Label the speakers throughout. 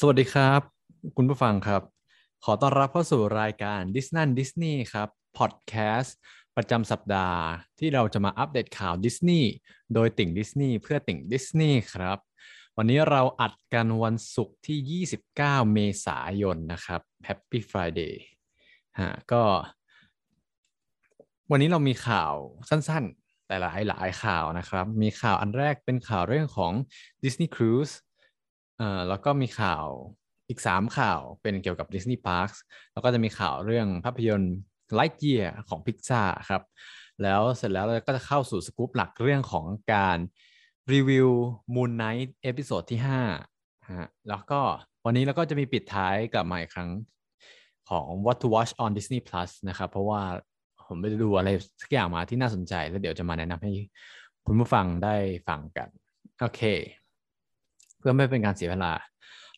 Speaker 1: สวัสดีครับ คุณผู้ฟังครับ ขอต้อนรับเข้าสู่รายการดิสนั่นดิสนีย์ครับพอดแคสต์ประจำสัปดาห์ที่เราจะมาอัปเดตข่าวดิสนีย์โดยติ่งดิสนีย์เพื่อติ่งดิสนีย์ครับ วันนี้เราอัดกันวันศุกร์ที่ 29 เมษายนนะครับ Happy Friday ฮะก็ วันนี้เรามีข่าวสั้นๆ แต่หลายหลายข่าวนะครับ มีข่าวอันแรกเป็นข่าวเรื่องของ Disney Cruise เอ่อแล้วก็มีข่าวอีก 3 ข่าวเป็นเกี่ยวกับ Disney Parks แล้วก็จะมีข่าวเรื่องภาพยนตร์ Lightyear ของ Pixar ครับ แล้วเสร็จแล้วเราก็จะเข้าสู่สกู๊ปหลักเรื่องของการรีวิว Moon Knight episode ที่5ฮะแล้วก็วันนี้เราก็จะมีปิดท้ายกลับมาอีกครั้งของ What to Watch on Disney Plus นะครับ เพราะว่าผมไปดูอะไรสักอย่างมาที่น่าสนใจ แล้วเดี๋ยวจะมาแนะนำให้คุณผู้ฟังได้ฟังกัน โอเค พื่อไม่เป็นการเสียเวลา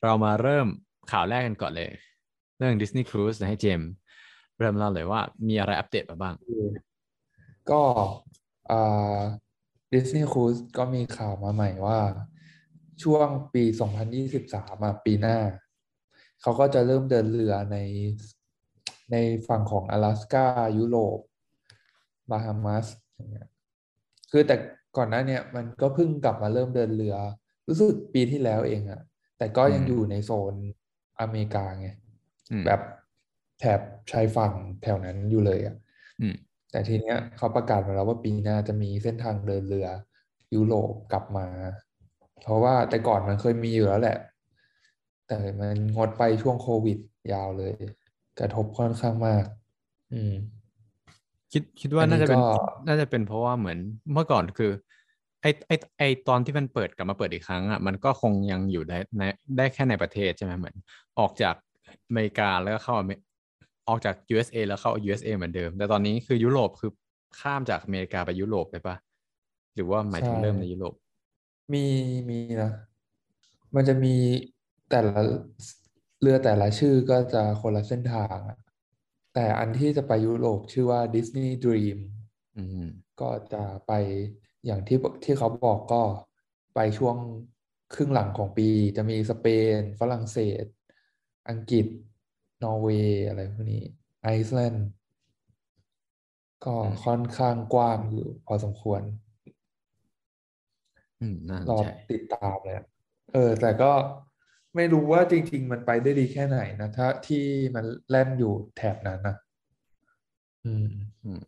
Speaker 1: เรามาเริ่มข่าวแรกกันก่อนเลย เรื่อง Disney Cruise นะให้เจมส์เริ่มเล่าเลยว่ามีอะไรอัปเดตมาบ้าง
Speaker 2: ก็ดิสนีย์ครูซก็มีข่าวมาใหม่ว่า ช่วงปี 2023อ่ะปีหน้า เขาก็จะเริ่มเดินเรือในในฝั่งของ阿拉斯กายุโรปบาฮามัสอย่างเงี้ยคือแต่ก่อนหน้าเนี้ยมันก็เพิ่งกลับมาเริ่มเดินเรือ รู้สึกปีที่แล้วเองอะแต่ก็ยัง
Speaker 1: อืม
Speaker 2: อยู่ในโซนอเมริกาไง
Speaker 1: อืม
Speaker 2: แบบแถบชายฝั่งแถวนั้นอยู่เลยอะ
Speaker 1: อืม
Speaker 2: แต่ทีเนี้ยเขาประกาศมาแล้วว่าปีหน้าจะมีเส้นทางเดินเรือ ยุโรปกลับมา เพราะว่าแต่ก่อนมันเคยมีอยู่แล้วแหละ แต่มันงดไปช่วงโควิดยาวเลย กระทบค่อนข้างมาก อืม
Speaker 1: คิดคิดว่า
Speaker 2: อันนี้
Speaker 1: น่าจะเป็น
Speaker 2: ก็
Speaker 1: น่าจะเป็นเพราะว่าเหมือนเมื่อก่อนคือ ไอไอไอตอนที่มันเปิดกลับมาเปิดอีกครั้งอะมันก็คงยังอยู่ได้ในได้แค่ในประเทศใช่ไหมเหมือน ออกจากอเมริกาแล้วก็เข้าอเมออกจาก USA แล้วเข้า USA เหมือนเดิม แต่ตอนนี้คือยุโรปคือข้ามจากอเมริกาไปยุโรปเลยปะหรือว่าหมายถึง
Speaker 2: ใช่
Speaker 1: เริ่มในยุโรป
Speaker 2: มีมีนะมันจะมีแต่ละเรือแต่ละชื่อก็จะคนละเส้นทางอะแต่อันที่จะไปยุโรปชื่อว่า Disney Dream
Speaker 1: อืม
Speaker 2: ก็จะไป อย่างที่ที่เขาบอกก็ไปช่วงครึ่งหลังของปีจะมีสเปน ฝรั่งเศส อังกฤษ นอร์เวย์ อะไรพวกนี้ ไอซ์แลนด์ ก็
Speaker 1: อืม
Speaker 2: ค่อนข้างกว้างอยู่พอสมควร
Speaker 1: อืมน่าสน
Speaker 2: รอ
Speaker 1: ใจ
Speaker 2: ติดตามเลยอะเออ แต่ก็ไม่รู้ว่าจริง ๆ มันไปได้ดีแค่ไหนนะถ้าที่มันแล่นอยู่แถบนั้นนะอืม
Speaker 1: อืม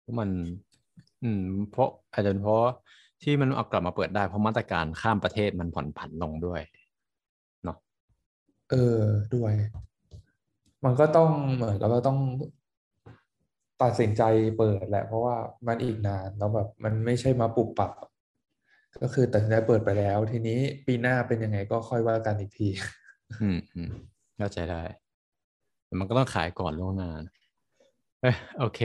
Speaker 1: เพราะมัน อืม เพราะอาจจะเป็นเพราะที่มันเอากลับมาเปิดได้เพราะมาตรการข้ามประเทศมันผ่อนผันลงด้วยเนาะ
Speaker 2: เออด้วย มันก็ต้องเหมือนกับว่าต้องตัดสินใจเปิดแหละ เพราะว่ามันอีกนานแล้วแบบมันไม่ใช่มาปรับปรับ ก็คือตัดสินใจเปิดไปแล้ว ทีนี้ปีหน้าเป็นยังไงก็ค่อยว่ากันอีกที
Speaker 1: อืมอืมเข้าใจได้แต่มันก็ต้องขายก่อนล่วงหน้านะเอ้ยโอเค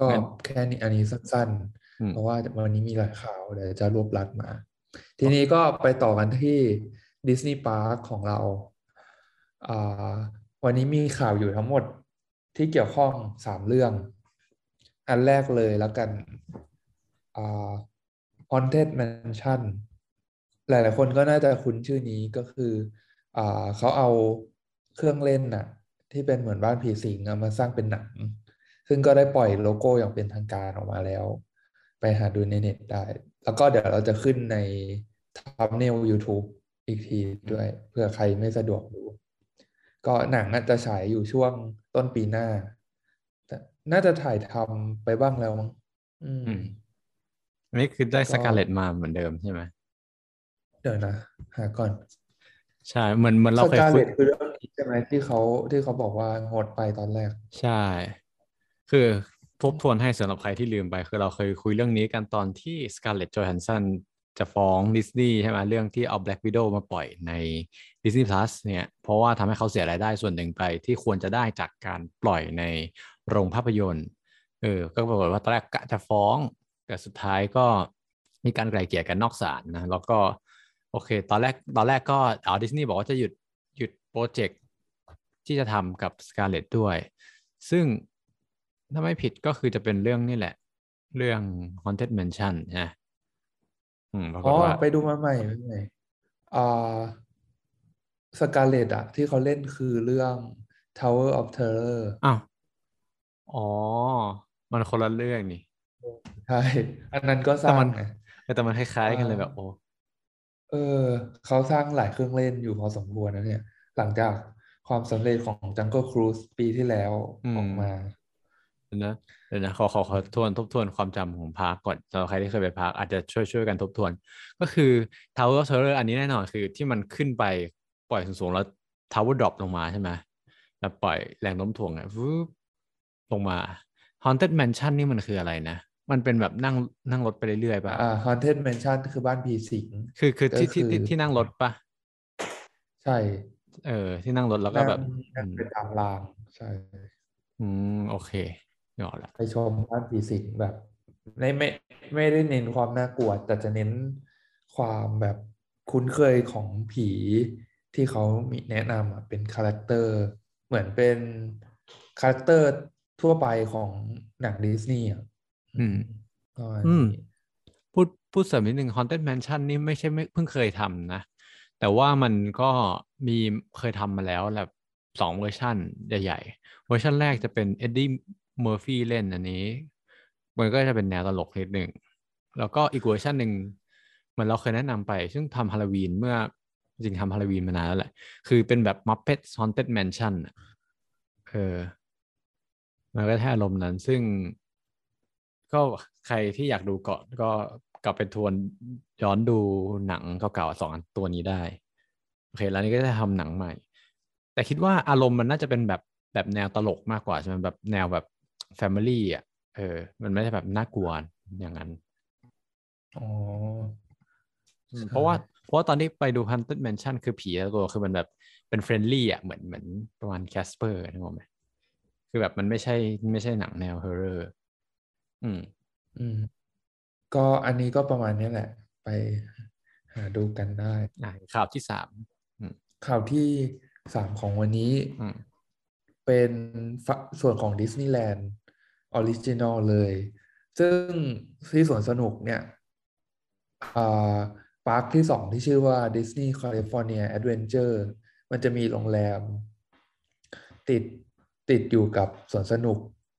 Speaker 2: ก็
Speaker 1: งั้น
Speaker 2: แค่นี้อันนี้สั้น
Speaker 1: อืม
Speaker 2: ๆเพราะว่าวันนี้มีหลายข่าวเดี๋ยวจะรวบรัดมา ทีนี้ก็ไปต่อกันที่ดิสนีย์พาร์คของเราอ่าวันนี้มีข่าวอยู่ทั้งหมดที่เกี่ยวข้องสามเรื่อง อันแรกเลยแล้วกันอ่า Haunted Mansion หลาย ๆ คนก็น่าจะคุ้นชื่อนี้ก็คืออ่าเขาเอาเครื่องเล่นน่ะ ที่เป็นเหมือนบ้านผีสิงเอามาสร้างเป็นหนัง ซึ่งก็ได้ปล่อยโลโก้อย่างเป็นทางการออกมาแล้ว ไปหาดูในเน็ตได้ แล้วก็เดี๋ยวเราจะขึ้นในทัมเนล YouTube อีกทีด้วยเพื่อใครไม่สะดวกดู ก็หนังอาจจะฉายอยู่ช่วงต้นปีหน้าแต่น่าจะถ่ายทำไปบ้างแล้วมั้งอืม
Speaker 1: อืมอันนี้คือได้
Speaker 2: ก็
Speaker 1: สกาเลตมาเหมือนเดิมใช่ไหม
Speaker 2: เดี๋ยวนะ หาก่อน
Speaker 1: ใช่เหมือนเหมือนเรา
Speaker 2: ส
Speaker 1: เคย
Speaker 2: กา
Speaker 1: คุ
Speaker 2: เลยตคือเรื่องนี้ใช่ไหมที่เขาที่เขาบอกว่างดไปตอนแรก
Speaker 1: ใช่ คือทบทวนให้สำหรับใครที่ลืมไป คือเราเคยคุยเรื่องนี้กันตอนที่ Scarlett Johansson จะฟ้องดิสนีย์ใช่ไหมเรื่องที่เอา Black Widow มาปล่อยใน Disney Plus เนี่ย เพราะว่าทำให้เขาเสียรายได้ส่วนหนึ่งไปที่ควรจะได้จากการปล่อยในโรงภาพยนตร์เออก็ปรากฏว่าตอนแรกกะจะฟ้อง แต่สุดท้ายก็มีการไกล่เกลี่ยกันนอกศาลนะแล้วก็โอเค ตอนแรกตอนแรกก็เอาดิสนีย์บอกว่าจะหยุดหยุดโปรเจกต์ที่จะทำกับ Scarlett ด้วย ซึ่ง ถ้าไม่ผิดก็คือจะเป็นเรื่องนี่แหละ เรื่อง Haunted Mansion นะอืมปรา
Speaker 2: อ๋
Speaker 1: ก
Speaker 2: อ
Speaker 1: ฏว่า
Speaker 2: ไปดูมาใหม่มาใหม่อ่าสกาเลตอะที่เขาเล่นคือเรื่อง Tower of Terror
Speaker 1: อ้าวอ๋อ มันคนละเรื่องนี่
Speaker 2: ใช่อันนั้นก็ส
Speaker 1: แต่
Speaker 2: ร้า
Speaker 1: มั
Speaker 2: ง
Speaker 1: น
Speaker 2: ไง
Speaker 1: แต่มันคล้ายๆกันเลยแบบ
Speaker 2: อ่า
Speaker 1: โอ้
Speaker 2: เออ เขาสร้างหลายเครื่องเล่นอยู่พอสมควรนะเนี่ย หลังจากความสำเร็จของ Jungle Cruise ปีที่แล้ว
Speaker 1: อื
Speaker 2: อ
Speaker 1: ม
Speaker 2: อกมา
Speaker 1: เดี๋ยว นะเดี๋ยวนะขอขอขอทวนทบทวนความจำของ park ก่อนสำหรับใครที่เคยไป park อาจจะช่วยช่วยกันทบทวน ก็คือ Tower of Terror อันนี้แน่นอนคือที่มันขึ้นไปปล่อยสูงๆแล้ว Tower Drop ลงมาใช่ไหมแล้วปล่อยแรงโน้มถ่วงอะวืบลงมา Haunted Mansion นี่มันคืออะไรนะ มันเป็นแบบนั่งนั่งรถไปเรื่อยๆป่ะ
Speaker 2: อ่า Haunted Mansion คือบ้านผีสิง
Speaker 1: คือคือ
Speaker 2: ก็
Speaker 1: ที่ที่
Speaker 2: คือ
Speaker 1: ที่ที่นั่งรถป่ะ
Speaker 2: ใช่
Speaker 1: เออ ที่นั่งรถแล้วก็
Speaker 2: นั่ง
Speaker 1: แบบ
Speaker 2: นั่
Speaker 1: อื
Speaker 2: ง
Speaker 1: ม
Speaker 2: ไปตามราง ใช่
Speaker 1: อืม โอเค ยอดละ
Speaker 2: ไปชมบ้านผีสิงแบบไม่ไม่ไม่ได้เน้นความน่ากลัว แต่จะเน้นความแบบคุ้นเคยของผีที่เขามีแนะนำอะเป็น character เหมือนเป็น character ทั่วไปของหนังดิสนีย์อะ
Speaker 1: อืม
Speaker 2: ก็อัน
Speaker 1: อืม
Speaker 2: นี้
Speaker 1: พูดพูดเสริมนิดนึง Haunted Mansion นี่ไม่ใช่ไม่เพิ่งเคยทำนะ แต่ว่ามันก็มีเคยทำมาแล้วแบบสองเวอร์ชันใหญ่ๆ เวอร์ชันแรกจะเป็นเอ็ดดี้ เมอร์ฟี่เล่นอันนี้ มันก็จะเป็นแนวตลกนิดหนึ่ง แล้วก็อีกเวอร์ชันหนึ่งเหมือนเราเคยแนะนำไป ซึ่งทำฮาโลวีนเมื่อจริงทำฮาโลวีนมานานแล้วแหละ คือเป็นแบบ Muppet Haunted Mansion เออมันก็แค่อารมณ์นั้น ซึ่ง ก็ใครที่อยากดูก่อนก็กลับไปทวนย้อนดูหนังเก่าๆสองตัวนี้ได้ โอเค แล้วนี่ก็จะทำหนังใหม่ แต่คิดว่าอารมณ์มันน่าจะเป็นแบบแบบแนวตลกมากกว่าใช่ไหมแบบแนวแบบ family อะเออ มันไม่ใช่แบบน่ากลัวอย่างนั้น
Speaker 2: อ๋อ
Speaker 1: อืม
Speaker 2: ใช่
Speaker 1: เพราะว่าเพราะว่าตอนที่ไปดู Haunted Mansion คือผีแต่ละตัวคือมันแบบเป็น friendly อะเหมือนเหมือนประมาณ Casper นึกออกไหมคือแบบมันไม่ใช่ไม่ใช่หนังแนว horror อืม
Speaker 2: อืม ก็อันนี้ก็ประมาณนี้แหละ ไปหาดูกันได้
Speaker 1: อ่าข่าวที่สามอืม
Speaker 2: ข่าวที่สามของวันนี้
Speaker 1: อืม
Speaker 2: เป็นส่วนของดิสนีย์แลนด์ original เลย ซึ่งที่สวนสนุกเนี่ยอ่า park ที่สองที่ชื่อว่า Disney California Adventure มันจะมีโรงแรม ติดติดอยู่กับสวนสนุก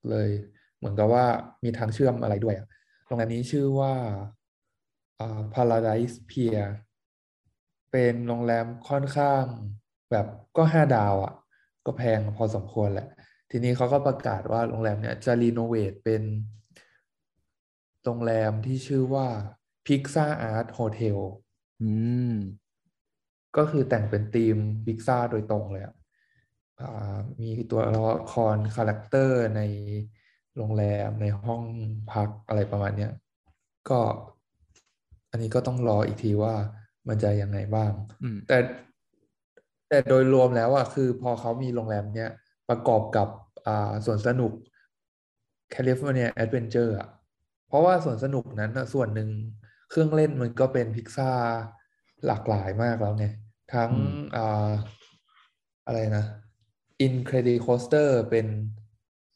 Speaker 2: เลย เหมือนกับว่ามีทางเชื่อมอะไรด้วย โรงแรมนี้ชื่อว่าอ่า Paradise Pier เป็นโรงแรมค่อนข้างแบบก็ห้าดาวอะ ก็แพงพอสมควรแหละ ทีนี้เขาก็ประกาศว่าโรงแรมเนี่ยจะรีโนเวทเป็นโรงแรมที่ชื่อว่า Pizza Art Hotel
Speaker 1: อืม
Speaker 2: ก็คือแต่งเป็น theme Pixar โดยตรงเลยอะอ่ามีตัวละคร character ในโรงแรมในห้องพักอะไรประมาณเนี้ยก็ อันนี้ก็ต้องรออีกทีว่ามันจะยังไงบ้าง
Speaker 1: อืม
Speaker 2: แต่แต่โดยรวมแล้วอะคือพอเขามีโรงแรมเนี้ยประกอบกับอ่า สวนสนุก California Adventure อะเพราะว่าสวนสนุกนั้นน่ะส่วนหนึ่งเครื่องเล่นมันก็เป็นพิกซ่าหลากหลายมากแล้วไง ทั้ง
Speaker 1: อืม
Speaker 2: อ่าอะไรนะ Incredicoaster เป็น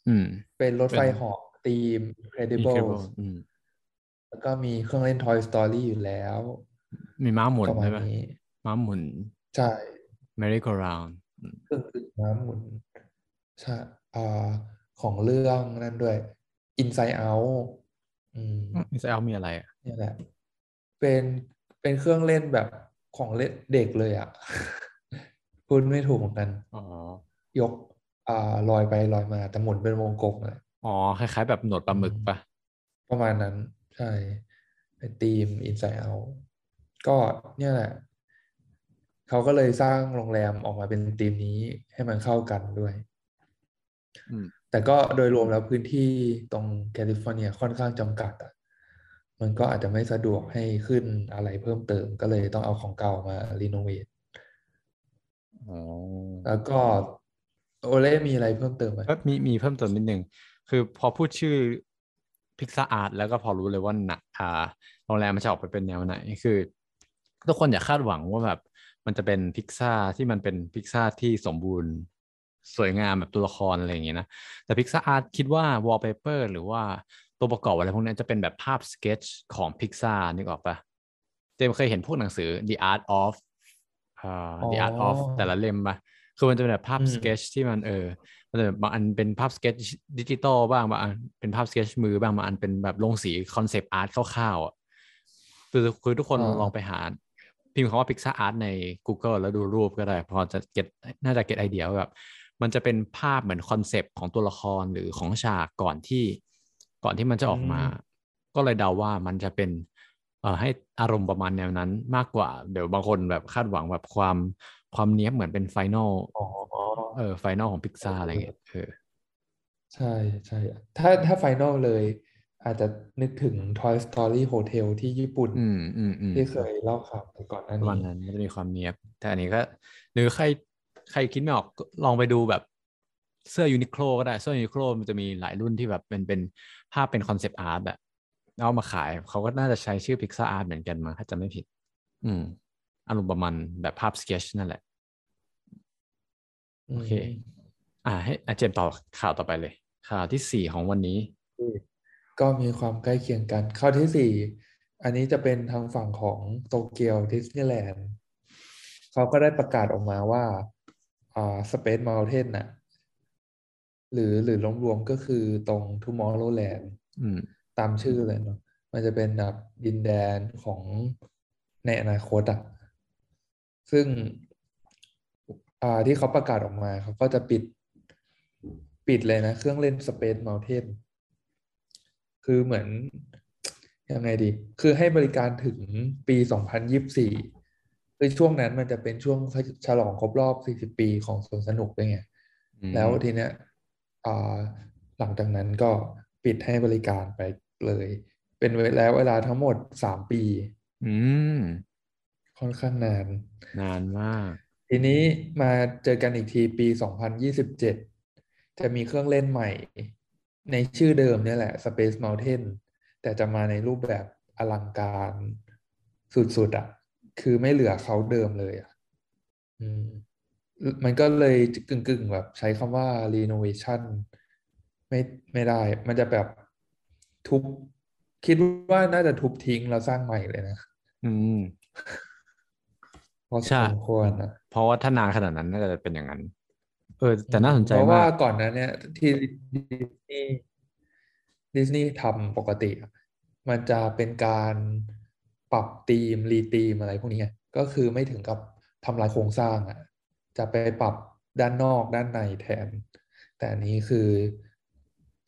Speaker 1: อืม
Speaker 2: เป็นรถไฟ
Speaker 1: เป็น
Speaker 2: เหาะธีม
Speaker 1: Incredible
Speaker 2: Incredibles
Speaker 1: อืม
Speaker 2: แล้วก็มีเครื่องเล่น Toy Story อยู่แล้ว
Speaker 1: มีม้าหมุน
Speaker 2: ประมา
Speaker 1: ใช่
Speaker 2: ณ
Speaker 1: ไหม
Speaker 2: นี้
Speaker 1: ม้าหมุน
Speaker 2: ใช่
Speaker 1: merry go round อืม
Speaker 2: เครื่องดื่มน้ำหมุน ใช่ อ่าของเรื่องนั่นด้วย Inside Out อืม
Speaker 1: อินไซเอามีอะไรอะ
Speaker 2: เนี่ยแหละเป็นเป็นเครื่องเล่นแบบของเล่นเด็กเลยอะพูดไม่ถูกเหมือนกัน
Speaker 1: อ๋อ
Speaker 2: ยกอ่าลอยไปลอยมา แต่หมุนเป็นวงกลมเลย
Speaker 1: อ๋อ คล้ายๆ แบบหนวดปลาหมึกปะ
Speaker 2: ประมาณนั้น ใช่เป็นทีม Inside Out ก็เนี่ยแหละเขาก็เลยสร้างโรงแรมออกมาเป็นทีมนี้ให้มันเข้ากันด้วย
Speaker 1: อืม
Speaker 2: แต่ก็โดยรวมแล้วพื้นที่ตรงแคลิฟอร์เนียค่อนข้างจำกัดอะมันก็อาจจะไม่สะดวกให้ขึ้นอะไรเพิ่มเติมก็เลยต้องเอาของเก่ามารีโนเวท
Speaker 1: อ๋อ
Speaker 2: แล้วก็โอเล่มีอะไรเพิ่มเติมไหม
Speaker 1: เอ้ยมีมีเพิ่มเติมนิดนึง คือพอพูดชื่อPixar Art แล้วก็พอรู้เลยว่าหนักอ่าโรงแรมมันจะออกไปเป็นแนวไหน คือ ทุกคนอย่าคาดหวังว่าแบบมันจะเป็นพิกซ่าที่มันเป็นพิกซ่าที่สมบูรณ์ สวยงามแบบตัวละครอะไรอย่างเงี้ยนะแต่ Pixar Art คิดว่าวอลเปเปอร์หรือว่าตัวประกอบอะไรพวกเนี้ยจะเป็นแบบภาพสเก็ตชของพิกซ่านึกออกปะเจมส์เคยเห็นพวกหนังสือ The Art of อ่า
Speaker 2: อ๋อ
Speaker 1: The Art of แต่ละเล่มปะคือมันจะเป็นแบบภาพ
Speaker 2: อืม
Speaker 1: สเกจที่มันเออมันจะแบบบางอันเป็นภาพสเกจดิจิตอลบ้างบางอันเป็นภาพสเกจมือบ้างบางอันเป็นแบบลงสี concept art คร่าวๆอะคือคือทุกคน
Speaker 2: อ่า
Speaker 1: ลองไปหา พิมพ์คำว่า Pixar Art ใน Google แล้วดูรูปก็ได้ พอจะ get น่าจะ get ไอเดียว่าแบบ มันจะเป็นภาพเหมือน concept ของตัวละครหรือของฉากก่อนที่ก่อนที่มันจะออกมา ก็เลยเดาว่ามันจะเป็นเอ่อให้อารมณ์ประมาณแนวนั้นมากกว่า เดี๋ยวบางคนแบบคาดหวังแบบความความเนี้ยบเหมือนเป็น final อ๋
Speaker 2: อ
Speaker 1: เออ final ของพิกซาอะไรเงี้ยเออ
Speaker 2: ใช่ใช่ถ้าถ้า final เลย อาจจะนึกถึง Toy Story Hotel ที่ญี่ปุ่น
Speaker 1: อืมอืมอืม
Speaker 2: ที่เคยเล่าข่าวไปก่อนหน้า
Speaker 1: ประมาณ
Speaker 2: นี้
Speaker 1: นั้นมันจะมีความเนี้ยบแต่อันนี้ก็ หรือใคร ใครคิดไม่ออกก็ลองไปดูแบบเสื้อ Uniqlo ก็ได้เสื้อ Uniqlo มันจะมีหลายรุ่นที่แบบเป็นเป็นภาพเป็น concept art อะเอามาขายเขาก็น่าจะใช้ชื่อ Pixar Art เหมือนกันมาถ้าจะไม่ผิด อืมอารมณ์ประมาณแบบภาพสเกจนั่นแหละ โอเค อ่า ให้อาเจมส์ต่อข่าวต่อไปเลย ข่าวที่สี่ของวันนี้
Speaker 2: อืมก็มีความใกล้เคียงกัน ข้อที่สี่อันนี้จะเป็นทางฝั่งของโตเกียวดิสนีย์แลนด์เขาก็ได้ประกาศออกมาว่า อ่า Space Mountain น่ะ หรือหรือรวมๆก็คือตรง Tomorrowland
Speaker 1: อืม
Speaker 2: ตามชื่อเลยเนาะมันจะเป็นแบบดินแดนของในอนาคตอะ ซึ่งอ่าที่เขาประกาศออกมาเขาก็จะปิดปิดเลยนะ เครื่องเล่น Space Mountain คือเหมือนยังไงดี คือให้บริการถึงปี 2024 คือช่วงนั้นมันจะเป็นช่วงฉลองครบรอบ40ปีของสวนสนุกด้วยไง
Speaker 1: อืม
Speaker 2: แล้วทีเนี้ยอ่าหลังจากนั้นก็ปิดให้บริการไปเลย เป็นเวลาเวลาทั้งหมด3ปี
Speaker 1: อืม
Speaker 2: ค่อนข้างนาน
Speaker 1: นานมาก
Speaker 2: ทีนี้มาเจอกันอีกทีปี2027จะมีเครื่องเล่นใหม่ ในชื่อเดิมเนี่ยแหละ Space Mountain แต่จะมาในรูปแบบอลังการสุดๆอะ คือไม่เหลือเขาเดิมเลยอะอืมมันก็เลยกึ่งๆแบบใช้คำว่า renovation ไม่ไม่ได้ มันจะแบบทุบ คิดว่าน่าจะทุบทิ้งแล้วสร้างใหม่เลยนะ
Speaker 1: อืม
Speaker 2: พอ
Speaker 1: ใช่
Speaker 2: สมควรนะ
Speaker 1: เพราะว่าถ้านานขนาดนั้นน่าจะเป็นอย่างนั้น เออ แต่น่าสนใจ
Speaker 2: เพราะว่ามา
Speaker 1: ก
Speaker 2: ก่อนหนั้นเนี่ย ที่ดิสนีย์ดิสนีย์ทำปกติอะมันจะเป็นการ ปรับ theme retheme อะไรพวกนี้ไงก็คือไม่ถึงกับทำลายโครงสร้างอะจะไปปรับด้านนอกด้านในแทน แต่อันนี้คือ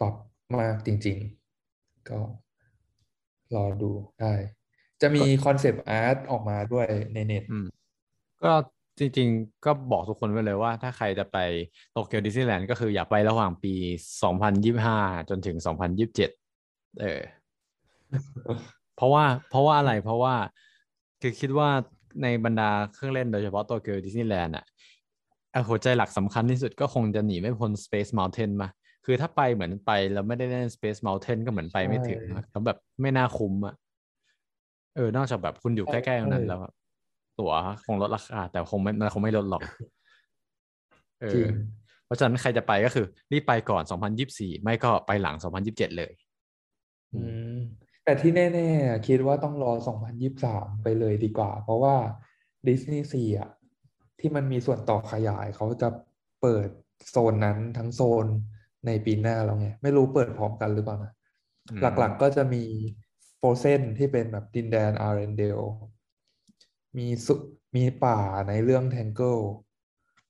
Speaker 2: ปรับมากจริง ๆ ก็รอดูได้ จะมี concept art ออกมาด้วยในเน็ต
Speaker 1: อืมก็จริงๆ ก็บอกทุกคนไว้เลยว่า ถ้าใครจะไปโตเกียวดิสนีย์แลนด์ก็คืออย่าไประหว่างปี 2025 จนถึง 2027 เออ เพราะว่าเพราะว่าอะไรเพราะว่าคือคิดว่าในบรรดาเครื่องเล่นโดยเฉพาะโตเกียวดิสนีย์แลนด์อะเอ่อหัวใจหลักสำคัญที่สุดก็คงจะหนีไม่พ้น Space Mountain มา คือถ้าไปเหมือนไปแล้วไม่ได้เล่น Space Mountain ก็เหมือนไปไม่ถึง
Speaker 2: ใช่
Speaker 1: อะแล้วแบบไม่น่าคุ้มอะเออนอกจากแบบคุณอยู่ใกล้ๆตรงนั้น
Speaker 2: ใช่
Speaker 1: แล้วอะตั๋วคงลดราคาแต่คงไม่มันคงไม่ลดหรอก เอ
Speaker 2: จริ
Speaker 1: อ
Speaker 2: ง
Speaker 1: เพราะฉะนั้นใครจะไปก็คือ รีบไปก่อน 2024 ไม่ก็ไปหลัง 2027 เลย
Speaker 2: อืม แต่ที่แน่ๆอะคิดว่าต้องรอ 2023 ไปเลยดีกว่า เพราะว่าดิสนีย์ซีอะที่มันมีส่วนต่อขยายเขาจะเปิดโซนนั้นทั้งโซนในปีหน้าแล้วไง ไม่รู้เปิดพร้อมกันหรือเปล่านะ
Speaker 1: อืม
Speaker 2: หลักๆก็จะมี Frozen ที่เป็นแบบดินแดนอาร์เรนเดลมีซุ้มมีป่าในเรื่อง Tangled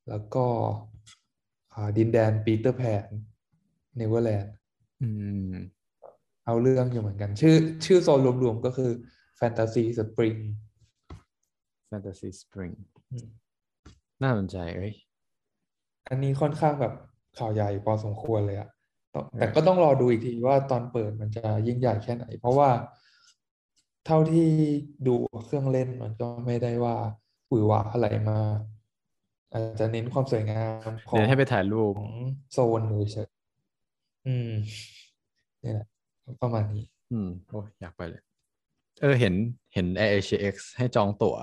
Speaker 2: แล้วก็อ่าดินแดนปีเตอร์แพนNeverland อื
Speaker 1: ม
Speaker 2: เอาเรื่องอยู่เหมือนกัน ชื่อ ชื่อโซนรวมๆก็คือ Fantasy Spring
Speaker 1: Fantasy Spring
Speaker 2: อืม
Speaker 1: น่าสนใจเอ้ย
Speaker 2: อันนี้ค่อนข้างแบบข่าวใหญ่พอสมควรเลยอะต้อง
Speaker 1: เออ
Speaker 2: แต่ก็ต้องรอดูอีกทีว่าตอนเปิดมันจะยิ่งใหญ่แค่ไหน เพราะว่าเท่าที่ดูเครื่องเล่นมันก็ไม่ได้ว่าหวือหวาอะไรมากอาจจะเน้นความสวยงามขอ
Speaker 1: เดี๋ย
Speaker 2: ง
Speaker 1: วให้ไปถ่ายรูป
Speaker 2: ของโซนเฉยๆอืมนี่แหละ ประมาณนี้
Speaker 1: อืมโอ้ยอยากไปเลย เออเห็นเห็น Air Asia X ให้จองตั๋ว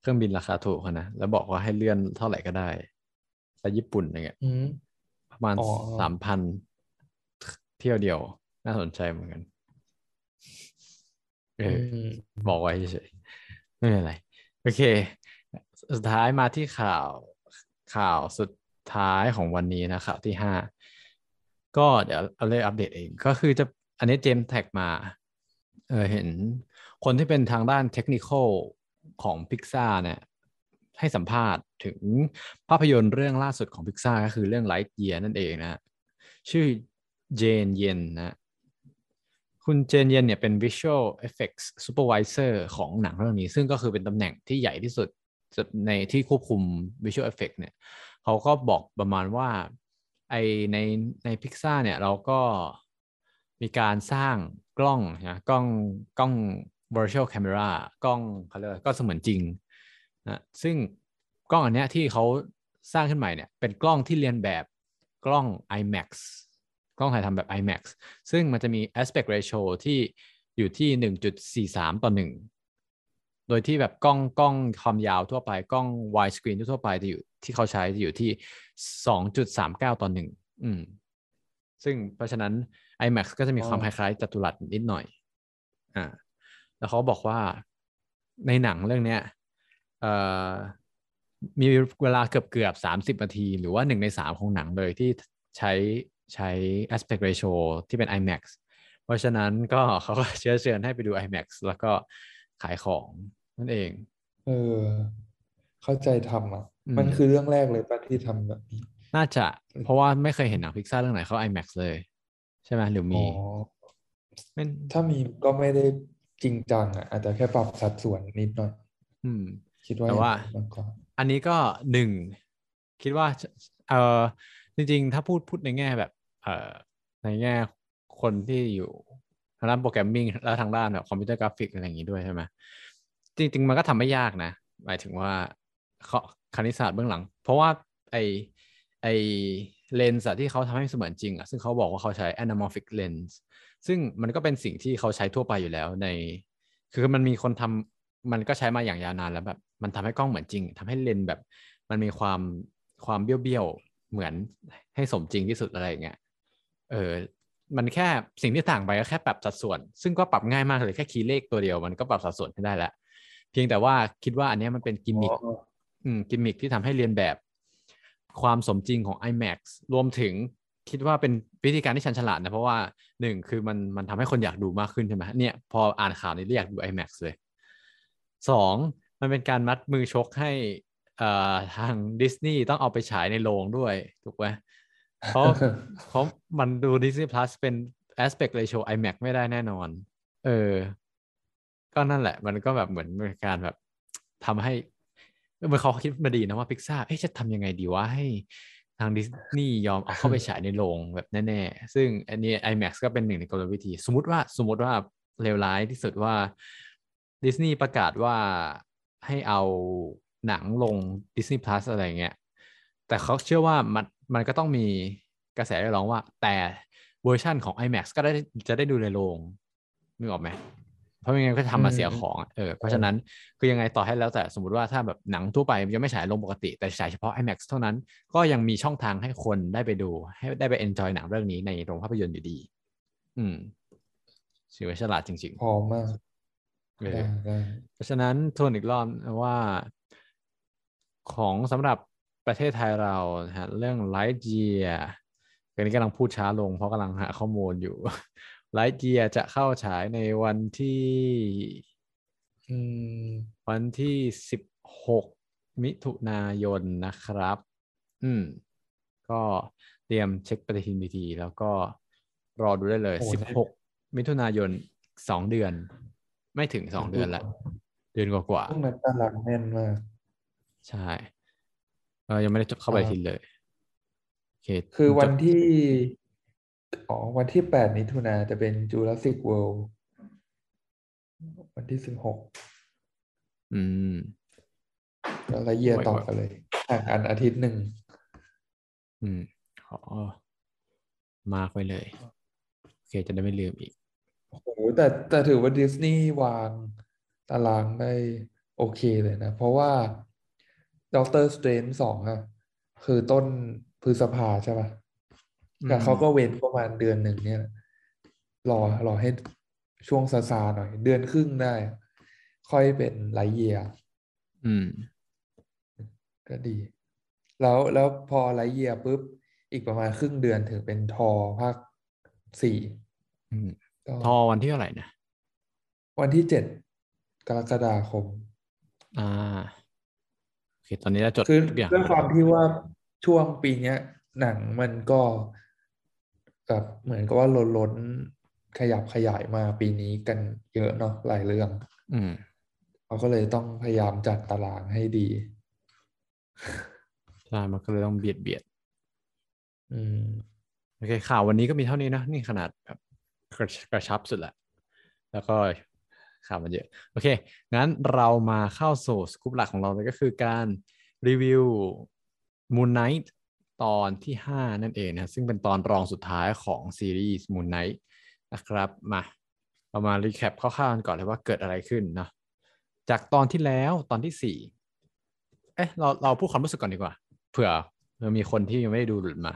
Speaker 1: เครื่องบินราคาถูกอะนะแล้วบอกว่าให้เลื่อนเท่าไหร่ก็ได้ไปญี่ปุ่นอย่างเงี้ย
Speaker 2: อืม
Speaker 1: ประมาณ
Speaker 2: อ๋อ
Speaker 1: สามพันเที่ยวเดียว น่าสนใจเหมือนกันเออ
Speaker 2: อืม
Speaker 1: บอกไว้เฉยๆไม่เป็นไร โอเค สุดท้ายมาที่ข่าวข่าวสุดท้ายของวันนี้นะข่าวที่ห้าก็เดี๋ยวเอาเลยอัปเดตเอง ก็คือจะ อันนี้เจมส์แท็กมาเออเห็นคนที่เป็นทางด้านเทคนิคอลของพิกซ a เนี่ยให้สัมภาษณ์ถึงภาพยนตร์เรื่องล่าสุดของพิกซ a ก็คือเรื่อง Light Year นั่นเองนะชื่อเจนเยนนะคุณเจนเยนเนี่ยเป็น Visual Effects Supervisor ของหนังเรื่องนี้ ซึ่งก็คือเป็นตำแหน่งที่ใหญ่ที่สุดในที่ควบคุม Visual Effect เนี่ยเขาก็บอกประมาณว่าไอในในพิกซ a เนี่ยเราก็ มีการสร้างกล้องนะกล้องกล้อง virtual camera กล้องเขาเรียกก็เสมือนจริงนะซึ่งกล้องอันเนี้ยที่เขาสร้างขึ้นใหม่เนี่ยเป็นกล้องที่เรียนแบบกล้อง IMAX กล้องถ่ายทำแบบ IMAX ซึ่งมันจะมี aspect ratio ที่อยู่ที่ 1.43 ต่อ 1 โดยที่แบบกล้องกล้องความยาวทั่วไปกล้อง wide screen ทั่วไปจะอยู่ที่เขาใช้จะอยู่ที่ 2.39 ต่อ 1 อืมซึ่งเพราะฉะนั้น IMAX ก็จะมีความคล้ายๆจัตุรัสนิดหน่อย อ่า แล้วเขาบอกว่าในหนังเรื่องเนี้ยเอ่อมีเวลาเกือบเกือบสามสิบนาที หรือว่าหนึ่งในสามของหนังเลยที่ใช้ใช้ aspect ratio ที่เป็น IMAX เพราะฉะนั้นก็เขาก็เชิญเชิญให้ไปดู IMAX แล้วก็ขายของนั่นเอง
Speaker 2: เออ เข้าใจทำอะ มันคือเรื่องแรกเลยป่ะที่ทำแบบนี้
Speaker 1: น่าจะ เพราะว่าไม่เคยเห็นหนังพิกซ่าเรื่องไหนเข้า IMAX เลย ใช่ไหมหรือมี
Speaker 2: ถ้ามีก็ไม่ได้จริงจังอะอาจจะแค่ปรับสัดส่วนนิดหน่อย
Speaker 1: อืม
Speaker 2: คิดว่า
Speaker 1: แต่ว่า อันนี้ก็หนึ่งคิดว่าเออจริงๆ ถ้าพูดพูดในแง่แบบ เอ่อในแง่คนที่อยู่ทางด้าน programming และทางด้านแบบคอมพิวเตอร์กราฟิกอะไรอย่างนี้ด้วยใช่ไหมจริง ๆ มันก็ทำไม่ยากนะ หมายถึงว่าคณิตศาสตร์เบื้องหลัง เพราะว่าไอ้ไอ้ เลนส์ที่เขาทำให้เสมือนจริงอะซึ่งเขาบอกว่าเขาใช้ anamorphic lens ซึ่งมันก็เป็นสิ่งที่เขาใช้ทั่วไปอยู่แล้วใน คือมันมีคนทำมันก็ใช้มาอย่างยาวนานแล้วแบบ มันทำให้กล้องเหมือนจริงทำให้เลนแบบ มันมีความความเบี้ยวๆเหมือนให้สมจริงที่สุดอะไรเงี้ยเออมันแค่สิ่งที่ต่างไปก็แค่ปรับสัดส่วน ซึ่งก็ปรับง่ายมากเลยแค่คีย์เลขตัวเดียวมันก็ปรับสัดส่วนให้ได้แล้วเพียงแต่ว่าคิดว่าอันนี้มันเป็นกิมมิคอืมกิมมิคที่ทำให้เรียนแบบ ความสมจริงของ IMAX รวมถึงคิดว่าเป็นวิธีการที่ชันฉลาดนะ เพราะว่าหนึ่งคือมันมันทำให้คนอยากดูมากขึ้นใช่ไหมเนี่ยพออ่านข่าวนี้อยากดู IMAX เลยสองมันเป็นการมัดมือชกให้อ่าทางดิสนีย์ต้องเอาไปฉายในโรงด้วย ถูกไหมเพราะเพราะมันดู Disney Plus เป็น aspect ratio IMAX ไม่ได้แน่นอน เออ ก็นั่นแหละ มันก็แบบเหมือนเป็นการแบบทำให้ เมื่อเขาคิดมาดีนะว่าพิกซ่าเอ๊ะจะทำยังไงดีวะให้ทางดิสนีย์ยอมเอาเข้าไปฉายในโรงแบบแน่ๆ ซึ่งอันนี้ IMAX ก็เป็นหนึ่งในกลวิธี สมมติว่าสมมติว่าเลวร้ายที่สุดว่าดิสนีย์ประกาศว่าให้เอาหนังลง Disney Plus อะไรเงี้ย แต่เขาเชื่อว่ามันมันก็ต้องมีกระแสเรียกร้องว่า แต่เวอร์ชั่นของ IMAX ก็ได้จะได้ดูในโรงนึกออกไหม เพราะยังไงก็ทำมาเสียของเออเพราะฉะนั้นคือยังไงต่อให้แล้วแต่สมมติว่าถ้าแบบหนังทั่วไปยังไม่ฉายลงปกติ แต่ฉายเฉพาะ IMAX เท่านั้นก็ยังมีช่องทางให้คนได้ไปดูให้ได้ไปเอนจอยหนังเรื่องนี้ในโรงภาพยนตร์อยู่ดี อืมถือว่าฉลาดจริง
Speaker 2: ๆพอมาก
Speaker 1: เพราะฉะนั้นทวนอีกรอบว่าของสำหรับประเทศไทยเราฮะเรื่องไลท์เจียตอนนี้กำลังพูดช้าลงเพราะกำลังหาข้อมูลอยู่ ไลท์เกียจะเข้าฉายในวันที่วันที่สิบหกมิถุนายนนะครับ อืม ก็เตรียมเช็คปฏิทินดีๆ แล้วก็รอดูได้เลยสิบหกมิถุนายนสองเดือน ไม่ถึงสองเดือนละ เดือนกว่าๆ
Speaker 2: พวกนั้นตารางแน่นมาก
Speaker 1: ใช่เออยังไม่ได้เข้าไปทินเลย
Speaker 2: คือวันที่ อ๋อวันที่แปดมิถุนาจะเป็น Jurassic World วันที่สิบหก
Speaker 1: อืม
Speaker 2: แล้วเยียต่อกันเลยห่างอันอาทิตย์หนึ่ง
Speaker 1: อืมขอมากไว้เลย โอเค จะได้ไม่ลืมอีก
Speaker 2: โอ้โหแต่แต่ถือว่าดิสนีย์วางตารางได้โอเคเลยนะ เพราะว่าDoctor Strange สองอะคือต้นพฤษภาใช่ปะ่ะ แต่เขาก็เว้นประมาณเดือนหนึ่งเนี่ย รอรอให้ช่วงซาซาหน่อย เดือนครึ่งได้ ค่อยเป็นไลเยีย
Speaker 1: อืม
Speaker 2: ก็ดี แล้วแล้วพอ Lightyear ปุ๊บ อีกประมาณครึ่งเดือนถึงเป็นทอภาคสี่
Speaker 1: อืม
Speaker 2: ก็
Speaker 1: ทอวันที่เท่าไหร่นะ
Speaker 2: วันที่เจ็ดกรกฎาคม
Speaker 1: อ่าโอเคตอนนี้เราจด
Speaker 2: คือ
Speaker 1: ทุกอย่าง
Speaker 2: ด้วยความที่ว่าช่วงปีเนี้ย หนังมันก็ แบบเหมือนกับว่าล้นล้นขยับขยายมาปีนี้กันเยอะเนาะหลายเรื่อง
Speaker 1: อืม
Speaker 2: เขาก็เลยต้องพยายามจัดตารางให้ดี
Speaker 1: ใช่มันก็เลยต้องเบียดเบียด
Speaker 2: อืม
Speaker 1: โอเคข่าววันนี้ก็มีเท่านี้นะนี่ขนาดแบบกระกระชับสุดแหละแล้วก็ข่าวมันเยอะ โอเค งั้นเรามาเข้าสู่สกู๊ปหลักของเราเลยก็คือการรีวิว Moon Knight ตอนที่ 5 นั่นเองนะซึ่งเป็นตอนรองสุดท้ายของซีรีส์ Moon Knight นะครับมาเรามารีแคปคร่าวๆกันก่อนเลยว่าเกิดอะไรขึ้นเนาะจากตอนที่แล้วตอนที่สี่เอ๊ะเราเราพูดความรู้สึกก่อนดีกว่า เผื่อเผื่อมีคนที่ยังไม่ได้ดูหลุดมา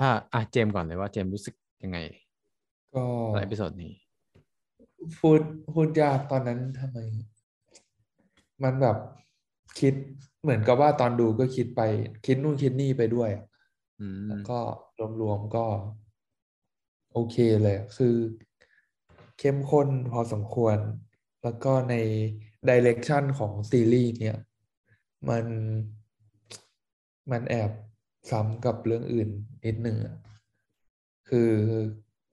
Speaker 1: อ่าอะเจมส์ก่อนเลยว่าเจมส์รู้สึกยังไง
Speaker 2: ก็
Speaker 1: ใน episode นี้
Speaker 2: พูดพูดยากตอนนั้นทำไม มันแบบคิด เหมือนกับว่าตอนดูก็คิดไป คิดนู่นคิดนี่ไปด้วยอะ
Speaker 1: อืม
Speaker 2: แล้วก็รวมๆก็ โอเคเลยอะคือ เข้มข้นพอสมควร แล้วก็ใน direction ของซีรีส์เนี่ย มันมันแอบซ้ำกับเรื่องอื่นนิดหนึ่งอะคือ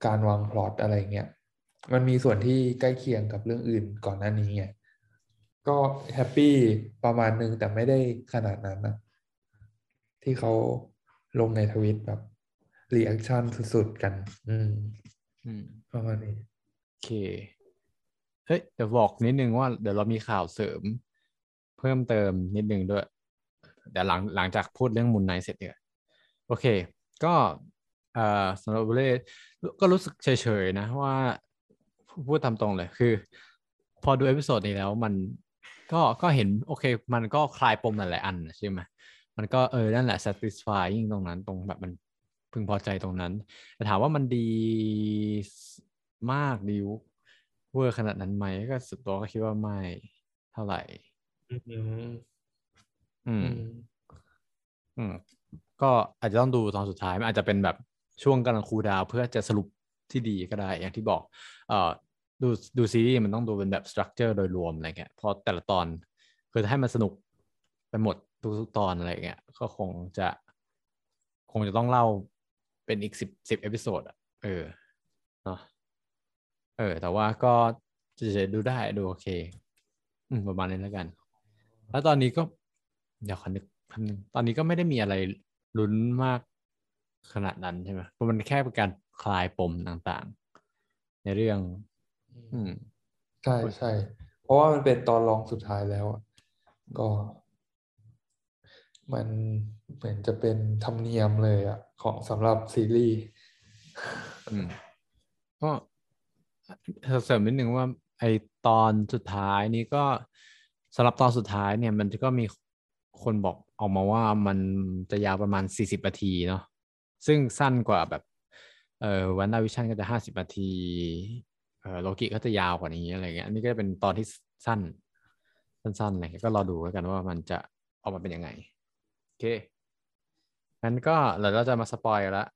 Speaker 2: การวางพล็อตอะไรเงี้ย มันมีส่วนที่ใกล้เคียงกับเรื่องอื่นก่อนหน้านี้ไง ก็ happy ประมาณนึงแต่ไม่ได้ขนาดนั้นนะที่เขาลงในทวิตแบบ reaction สุดๆกัน อืม
Speaker 1: อืม
Speaker 2: ประมาณนี้
Speaker 1: โอเค เฮ้ยเดี๋ยวบอกนิดนึงว่าเดี๋ยวเรามีข่าวเสริม เพิ่มเติมนิดนึงด้วยเดี๋ยวหลังหลังจากพูดเรื่อง Moon Knight เสร็จเนี่ยโอเค ก็เอ่อสำหรับบุเล่ก็รู้สึกเฉยๆนะว่า พูดตามตรงเลยคือ พอดู episode นี้แล้วมัน ก็ก็เห็นโอเค มันก็คลายปมหลายๆอันใช่ไหมมันก็เออนั่นแหละ satisfying ตรงนั้นตรงแบบมันพึงพอใจตรงนั้น แต่ถามว่ามันดีมากดีเวอร์ขนาดนั้นไหมก็ส่วนตัวก็คิดว่าไม่เท่าไหร่
Speaker 2: อืม
Speaker 1: อื
Speaker 2: อื
Speaker 1: ม
Speaker 2: ม
Speaker 1: อืมก็อาจจะต้องดูตอนสุดท้ายมันอาจจะเป็นแบบช่วงกำลัง cool down เพื่อจะสรุปที่ดีก็ได้ อย่างที่บอก เอ่อ ดูดูซีรีส์มันต้องดูเป็นแบบ structure โดยรวมอะไรเงี้ยเพราะแต่ละตอนคือถ้าให้มันสนุกไปหมดทุกๆตอนอะไรเงี้ยก็คงจะคงจะต้องเล่าเป็นอีกสิบสิบ episode อะเออเนาะเออ แต่ว่าก็จะดูได้ดูโอเค อืมประมาณนี้แล้วกัน แล้วตอนนี้ก็เดี๋ยวขอนึกคำนึงตอนนี้ก็ไม่ได้มีอะไรลุ้นมากขนาดนั้นใช่ไหมเพราะมันแค่เป็นการคลายปมต่างๆ ในเรื่อง อืม
Speaker 2: ใช่ใช่เพราะว่ามันเป็นตอนรองสุดท้ายแล้วอะก็ มันเหมือนจะเป็นธรรมเนียมเลยอะของสำหรับซีรีส์
Speaker 1: อืมก็เสริมนิดนึงว่า ไอตอนสุดท้ายนี้ก็สำหรับตอนสุดท้ายเนี่ย มันก็มีคนบอกออกมาว่ามันจะยาวประมาณสี่สิบนาทีเนาะซึ่งสั้นกว่าแบบ เอ่อวันดาวิชันก็จะห้าสิบนาทีเอ่อ โลกิก็จะยาวกว่านี้อะไรเงี้ยอันนี้ก็จะเป็นตอนที่สั้น สั้นๆอะไรเงี้ยก็รอดูแล้วกันว่ามันจะออกมาเป็นยังไงโอเคงั้นก็เดี๋ยวเราจะมา spoil กันแล้ว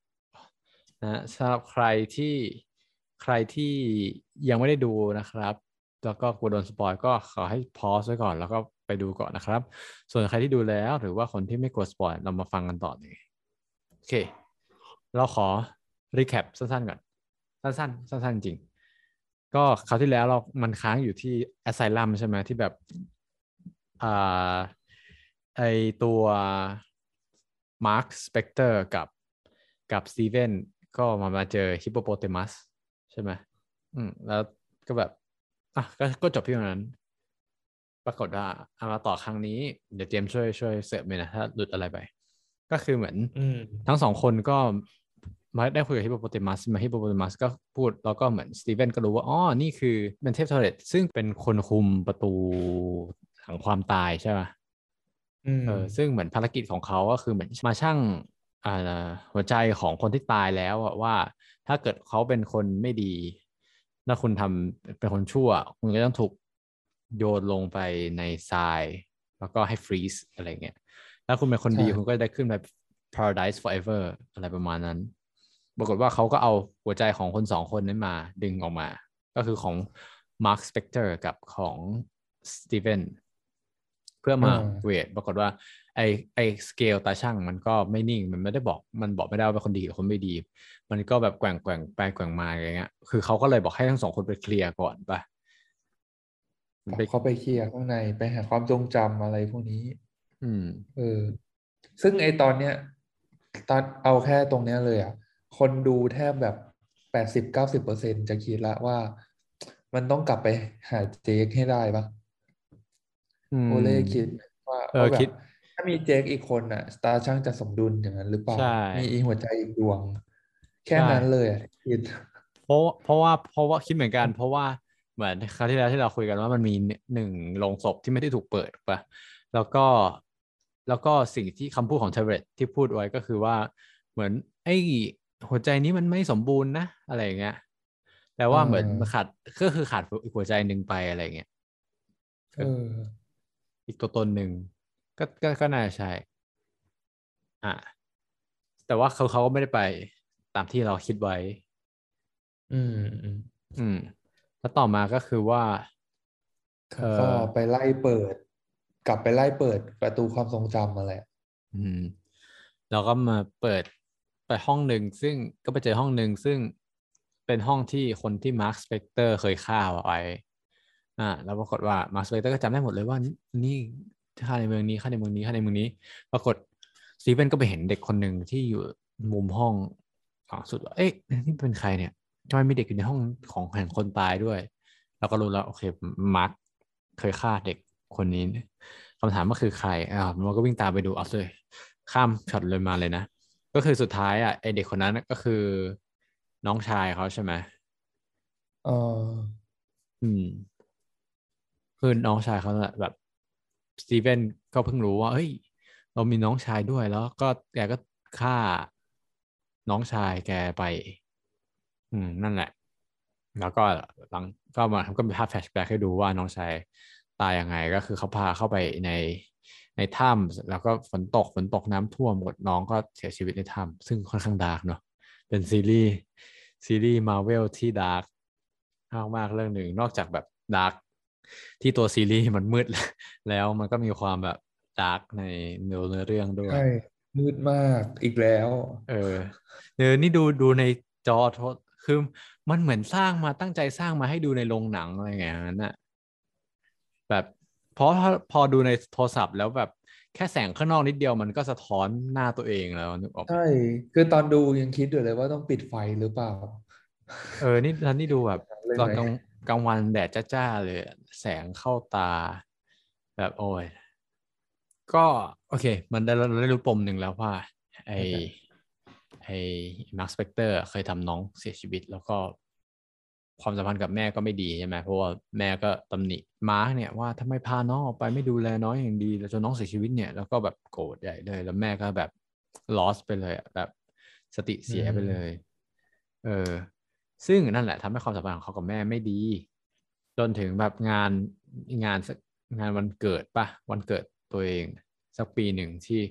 Speaker 1: นะสำหรับใครที่ใครที่ยังไม่ได้ดูนะครับ แล้วก็กลัวโดน spoil ก็ขอให้ pause ไว้ก่อน แล้วก็ไปดูก่อนนะครับ ส่วนใครที่ดูแล้วหรือว่าคนที่ไม่กลัว spoil เรามาฟังกันต่อเลยโอเค เราขอ recap สั้นๆก่อน สั้นๆสั้นๆจริง ก็คราวที่แล้วเรา มันค้างอยู่ที่ Asylum ใช่ไหมที่แบบอ่าไอตัว Marc Spector กับกับ Steven ก็มามาเจอฮิปโปโปเตมัสใช่ไหมอืมแล้วก็แบบอะก็ก็จบที่ตรงนั้น ปรากฏว่าเอามาต่อครั้งนี้ เดี๋ยวเจมส์ช่วยช่วยเสริมเลยนะ ถ้าหลุดอะไรไป ก็คือเหมือน
Speaker 2: อืม
Speaker 1: ทั้งสองคนก็ มาได้คุยกับฮิปโปโปเตมัสมาฮิปโปโปเตมัสก็พูดแล้วก็เหมือน Steven ก็รู้ว่าอ๋อนี่คือเป็นเทพ Taweret ซึ่งเป็นคนคุมประตูแห่งความตายใช่ไหม
Speaker 2: อืม
Speaker 1: เออซึ่งเหมือนภารกิจของเขาก็คือเหมือนมาชั่งอ่าหัวใจของคนที่ตายแล้วอะว่าถ้าเกิดเขาเป็นคนไม่ดี ถ้าคุณทำเป็นคนชั่ว คุณก็ต้องถูกโยนลงไปในทราย แล้วก็ให้ฟรีซอะไรเงี้ยถ้าคุณเป็นคนดี
Speaker 2: ใช่
Speaker 1: คุณก็ได้ขึ้นไป paradise forever อะไรประมาณนั้น ปรากฏว่าเขาก็เอาหัวใจของคนสองคนนั้นมาดึงออกมา ก็คือของ Mark Spector กับของ Steven เพื่อมา
Speaker 2: อ่า
Speaker 1: เวทปรากฏว่าไอไอสเกลตาช่างมันก็ไม่นิ่งมันไม่ได้บอกมันบอกไม่ได้ว่าเป็นคนดีหรือคนไม่ดี มันก็แบบแกว่งแกว่งไปแกว่งมาอย่างเงี้ย คือเขาก็เลยบอกให้ทั้งสองคนไปเคลียร์ก่อนปะมันไป
Speaker 2: เขาไปเคลียร์ข้างในไปหาความทรงจำอะไรพวกนี้
Speaker 1: อืม
Speaker 2: เออ ซึ่งไอตอนเนี้ย ตอนเอาแค่ตรงเนี้ยเลยอะ คนดูแทบแบบแปดสิบเก้าสิบเปอร์เซ็นจะคิดละว่า มันต้องกลับไปหาเจคให้ได้ปะ
Speaker 1: อืม
Speaker 2: โอเล่คิดว่า
Speaker 1: เออ
Speaker 2: ว่าแบ
Speaker 1: คิด
Speaker 2: บถ้ามีเจคอีกคนอะ สตาร์ช่างจะสมดุลอย่างนั้นหรือเปล่า
Speaker 1: ใช่
Speaker 2: มีอีหัวใจอีกดวง แค่
Speaker 1: ใช่
Speaker 2: นั้นเลยอะคิด
Speaker 1: เพราะเพราะว่าเพราะว่าคิดเหมือนกัน เพราะว่าเหมือนคราวที่แล้วที่เราคุยกันว่ามันมีหนึ่งโลงศพที่ไม่ได้ถูกเปิดถูกปะแล้วก็แล้วก็สิ่งที่คำพูดของเทเรตที่พูดไว้ก็คือว่าเหมือนไอ้ หัวใจนี้มันไม่สมบูรณ์นะอะไรอย่างเงี้ยแต่ว่าเหมือน
Speaker 2: อ่า
Speaker 1: มันขาดก็คือขาดอีกหัวใจหนึ่งไปอะไรอย่างเงี้ย
Speaker 2: เออ
Speaker 1: อีกตัวตนหนึ่งก็ก็ก็น่าจะใช่ อ่าแต่ว่าเขาเขาก็ไม่ได้ไปตามที่เราคิดไว้
Speaker 2: อืม อืม
Speaker 1: อืมแล้วต่อมาก็คือว่า
Speaker 2: เขา
Speaker 1: เอ่อ
Speaker 2: ก็ไปไล่เปิด กลับไปไล่เปิดประตูความทรงจำมาแหละ
Speaker 1: อืม เราก็มาเปิด ไปห้องหนึ่งซึ่งก็ไปเจอห้องหนึ่งซึ่งเป็นห้องที่คนที่ Marc Spector เคยฆ่าเอาไว้อ่าแล้วปรากฏว่า Marc Spector ก็จำได้หมดเลยว่านี่ฆ่าในเมืองนี้ฆ่าในเมืองนี้ฆ่าในเมืองนี้ ปรากฏสตีเฟนก็ไปเห็นเด็กคนหนึ่งที่อยู่มุมห้องฝั่งสุดว่าเอ๊ะนี่เป็นใครเนี่ยทำไมมีเด็กอยู่ในห้องของแห่งคนตายด้วย เราก็รู้แล้วโอเคมาร์คเคยฆ่าเด็กคนนี้คำถามก็คือใครอ่ามันก็วิ่งตามไปดูเอาเลยข้ามช็อตเลยมาเลยนะ ก็คือสุดท้ายอะไอเด็กคนนั้นก็คือน้องชายเขาใช่ไหม
Speaker 2: เออ
Speaker 1: อืม คือน้องชายเขาน่ะแบบ Steven ก็เพิ่งรู้ว่าเฮ้ย เรามีน้องชายด้วยแล้วก็แกก็ฆ่าน้องชายแกไป อืม นั่นแหละ แล้วก็หลังก็มาก็มีภาพ flashback ให้ดูว่าน้องชายตายยังไง ก็คือเขาพาเข้าไปใน ในถ้ำแล้วก็ฝนตกฝนตกน้ำท่วมหมดน้องก็เสียชีวิตในถ้ำซึ่งค่อนข้าง dark เนาะเป็นซีรีส์ซีรีส์มาเวลที่ dark มากมากๆเรื่องหนึ่งนอกจากแบบ dark ที่ตัวซีรีส์มันมืดแล้วมันก็มีความแบบ dark ในเนื้อเนื้อเรื่องด้วย
Speaker 2: ใช่มืดมากอีกแล้ว
Speaker 1: เออเออนี่ดูดูในจอโทรคือมันเหมือนสร้างมาตั้งใจสร้างมาให้ดูในโรงหนังอะไรอย่างนั้นน่ะ แบบ เพราะพอพอดูในโทรศัพท์แล้วแบบแค่แสงข้างนอกนิดเดียวมันก็สะท้อนหน้าตัวเองแล้วนึกออกปะ
Speaker 2: ใช่คือตอนดูยังคิดอยู่เลยว่าต้องปิดไฟหรือเปล่า
Speaker 1: เออนี่ตอนนี้ดูแบบ
Speaker 2: เลย
Speaker 1: ตอน
Speaker 2: ไหม
Speaker 1: กลางกลางวันแดดจ้าๆเลยอะแสงเข้าตา แบบโอ้ยก็โอเค มันได้เราได้รู้ปมหนึ่งแล้วว่า ไอไอ Marc Spector เคยทำน้องเสียชีวิต แล้วก็ ความสัมพันธ์กับแม่ก็ไม่ดีใช่ไหมเพราะว่าแม่ก็ตำหนิมาร์คเนี่ยว่าทำไมพาน้องออกไปไม่ดูแลน้องอย่างดีแล้วจนน้องเสียชีวิตเนี่ยแล้วก็แบบโกรธใหญ่เลย แล้วแม่ก็แบบ lost ไปเลยอะแบบสติเสียไปเลย เออ ซึ่งนั่นแหละทำให้ความสัมพันธ์ของเขากับแม่ไม่ดี จนถึงแบบงานงานสักงานวันเกิดปะวันเกิดตัวเอง สักปีหนึ่งที่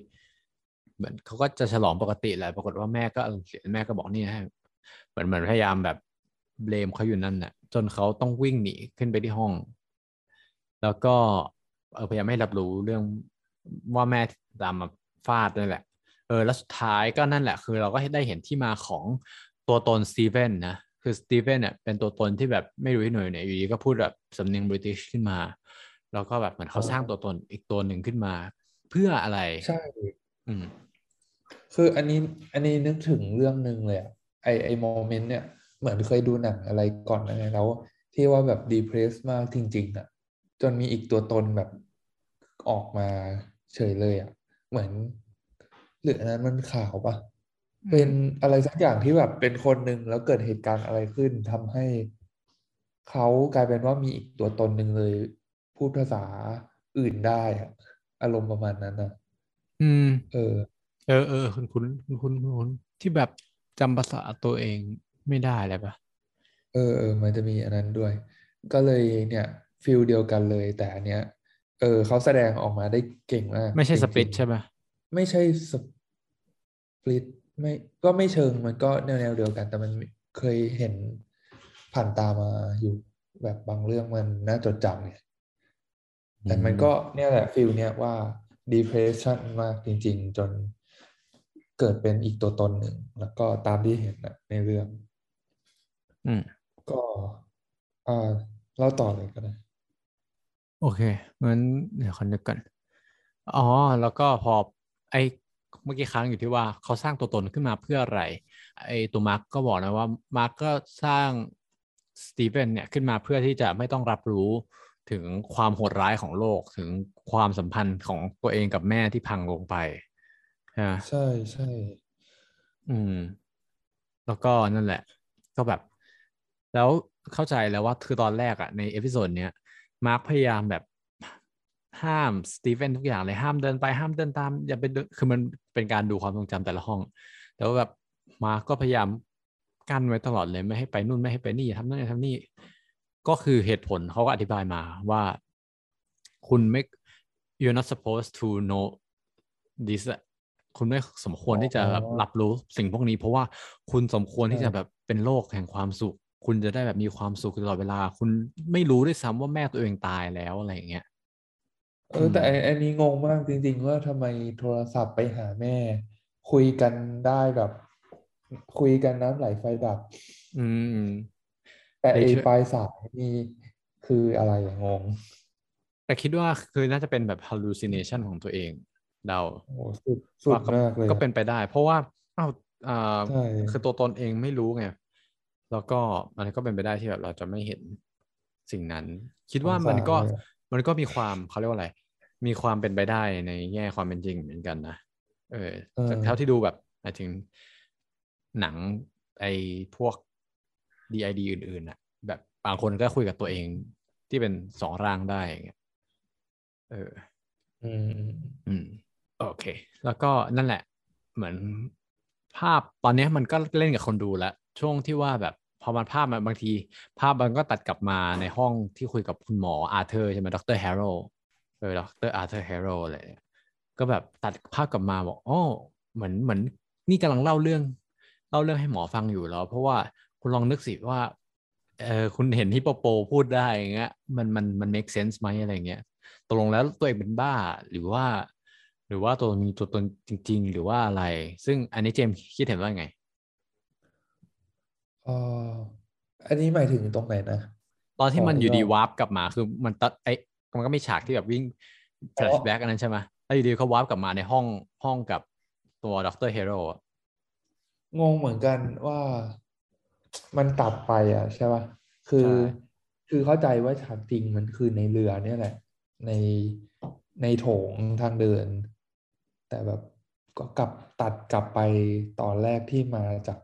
Speaker 1: เหมือนเขาก็จะฉลองปกติแหละปรากฏว่าแม่ก็อารมณ์เสียแม่ก็บอกนี่ให้เหมือนเหมือนพยายามแบบ เบลมเขาอยู่นั่นน่ะ จนเขาต้องวิ่งหนีขึ้นไปที่ห้อง แล้วก็เออพยายามไม่รับรู้เรื่องว่าแม่ตามมาฟาดนั่นแหละ เออแล้วสุดท้ายก็นั่นแหละ คือเราก็ได้เห็นที่มาของตัวตนสตีเวนนะคือสตีเวนเนี่ยเป็นตัวตนที่แบบไม่รู้ที่หน่วยไหนอยู่ดีก็พูดแบบสำเนียงบริติชขึ้นมา แล้วก็แบบเหมือนเขาสร้างตัวตนอีกตัวหนึ่งขึ้นมา เพื่ออะไร
Speaker 2: ใช่
Speaker 1: อืม
Speaker 2: คืออันนี้อันนี้นึกถึงเรื่องหนึ่งเลยอะไอไอ moment เนี่ย เหมือนเคยดูหนังอะไรก่อนนะแล้ว ที่ว่าแบบดีเพรสมากจริงๆอะจนมีอีกตัวตนแบบออกมาเฉยเลยอะเหมือนหรืออันนั้นมันข่าวปะเป็นอะไรสักอย่างที่แบบเป็นคนหนึ่งแล้วเกิดเหตุการณ์อะไรขึ้นทำให้เขากลายเป็นว่ามีอีกตัวตนหนึ่งเลย พูดภาษาอื่นได้อะอารมณ์ประมาณนั้นนะ
Speaker 1: อืม
Speaker 2: เออ
Speaker 1: เออเออคุณคุณคุณคุณคุณที่แบบจำภาษาตัวเอง ไม่ได้เลยปะ
Speaker 2: เออเออมันจะมีอันนั้นด้วย ก็เลยเนี่ย feel เดียวกันเลยแต่อันเนี้ย เออเขาแสดงออกมาได้เก่งมาก
Speaker 1: ไม่ใช่ส
Speaker 2: จริงๆ
Speaker 1: Split ใช่ไหม
Speaker 2: ไม่ใช่ Split ไม่ก็ไม่เชิงมันก็แนวแนวเดียวกัน แต่มันเคยเห็นผ่านตามาอยู่แบบบางเรื่องมันน่าจดจำไงแต่มันก็เนี่ยแหละ feel เนี่ยว่า depression มากจริง ๆ จนเกิดเป็นอีกตัวตนหนึ่ง แล้วก็ตามที่เห็นนะในเรื่อง
Speaker 1: อืม
Speaker 2: ก็อ่าเล่าต่อเลยก็ได้
Speaker 1: โอเคงั้นเดี๋ยวคนนึกก่อนอ๋อ แล้วก็พอไอเมื่อกี้ค้างอยู่ที่ว่าเขาสร้างตัวตนขึ้นมาเพื่ออะไร ไอตัวมาร์กก็บอกนะว่ามาร์กก็สร้างสตีเฟนเนี่ยขึ้นมาเพื่อที่จะไม่ต้องรับรู้ถึงความโหดร้ายของโลกถึงความสัมพันธ์ของตัวเองกับแม่ที่พังลงไปฮะ
Speaker 2: ใช่ใช่
Speaker 1: อืม แล้วก็นั่นแหละ ก็แบบ แล้วเข้าใจแล้วว่าคือตอนแรกอะใน episode เนี้ยมาร์คพยายามแบบห้ามสตีเวนทุกอย่างเลยห้ามเดินไปห้ามเดินตาม อย่าไปเดินคือมันเป็นการดูความทรงจำแต่ละห้อง แต่ว่าแบบมาร์คก็พยายามกั้นไว้ตลอดเลยไม่ให้ไปนู่นไม่ให้ไปนี่ทำนั่นอย่าทำนี่ ก็คือเหตุผลเขาก็อธิบายมาว่าคุณไม่ you're not supposed to know this อะคุณไม่สมควรที่จะแบบรับรู้สิ่งพวกนี้ เพราะว่าคุณสมควรที่จะแบบเป็นโลกแห่งความสุข คุณจะได้แบบมีความสุขตลอดเวลา คุณไม่รู้ด้วยซ้ำว่าแม่ตัวเองตายแล้วอะไรอย่างเงี้ย
Speaker 2: เออแต่ไอ้อันนี้งงมากจริง ๆ ว่าทำไมโทรศัพท์ไปหาแม่ คุยกันได้แบบ คุยกันน้ำไหลไฟดับ
Speaker 1: อืม
Speaker 2: แต่
Speaker 1: ไอ้
Speaker 2: ไอ้
Speaker 1: เชื่อ
Speaker 2: ปลายสายนี่คืออะไรอะงง
Speaker 1: แต่คิดว่าคือน่าจะเป็นแบบ hallucination ของตัวเองเดา
Speaker 2: โอ้โหสุดสุด
Speaker 1: ว่าก็
Speaker 2: มากเลย
Speaker 1: ก็
Speaker 2: อะ
Speaker 1: เป็นไปได้ เพราะว่าอ้าวอ่า
Speaker 2: ใช่
Speaker 1: คือตัวตนเองไม่รู้ไง แล้วก็มันก็เป็นไปได้ที่แบบเราจะไม่เห็นสิ่งนั้น คิดว่ามันก็
Speaker 2: สงสารเลยอะ
Speaker 1: มันก็มีความเขาเรียกว่าอะไร มีความเป็นไปได้ในแง่ความเป็นจริงเหมือนกันนะเออ
Speaker 2: เออ
Speaker 1: จากเท่าที่ดูแบบหมายถึงหนังไอ้พวก DID อื่นๆน่ะ แบบบางคนก็คุยกับตัวเองที่เป็นสองร่างได้อย่างเงี้ยเออ
Speaker 2: อืม อืม
Speaker 1: อืมโอเค แล้วก็นั่นแหละ เหมือนภาพตอนเนี้ยมันก็เล่นกับคนดูแล้ว ช่วงที่ว่าแบบ พอมันภาพมันบางที ภาพมันก็ตัดกลับมาในห้องที่คุยกับคุณหมออาร์เธอร์ใช่ไหมดรแฮร์โรเออดร.อาร์เธอร์แฮร์โรว์อะไรเนี่ยก็แบบตัดภาพกลับมาบอกอ๋อเหมือนเหมือนนี่กำลังเล่าเรื่องเล่าเรื่องให้หมอฟังอยู่แล้ว เพราะว่าคุณลองนึกสิว่าเออคุณเห็นฮิปโปโปพูดได้อย่างเงี้ยมันมันมัน make sense ไหมอะไรเงี้ยตกลงแล้วตัวเองเป็นบ้าหรือว่า หรือว่าตัวมีตัวตนจริง ๆ หรือว่าอะไร ซึ่งอันนี้เจมส์คิดเห็นว่าไง
Speaker 2: อ่ออันนี้หมายถึงตรงไหนนะ
Speaker 1: ตอนที่มัน
Speaker 2: ขออีก
Speaker 1: อยู่ดี
Speaker 2: รอบ
Speaker 1: warp กลับมาคือมันตัดไอ้มันก็มีฉากที่แบบวิ่ง flashback อันนั้นใช่ไหมแล้วอยู่ดีเขา warp กลับมาในห้องห้องกับตัวดร.แฮร์โรว์
Speaker 2: งงเหมือนกันว่ามันตัดไปอะใช่ป่ะคือ
Speaker 1: ใช่
Speaker 2: คือเข้าใจว่าฉากจริงมันคือในเรือเนี่ยแหละ ในในโถงทางเดิน แต่แบบก็กลับตัดกลับไปตอนแรกที่มาจาก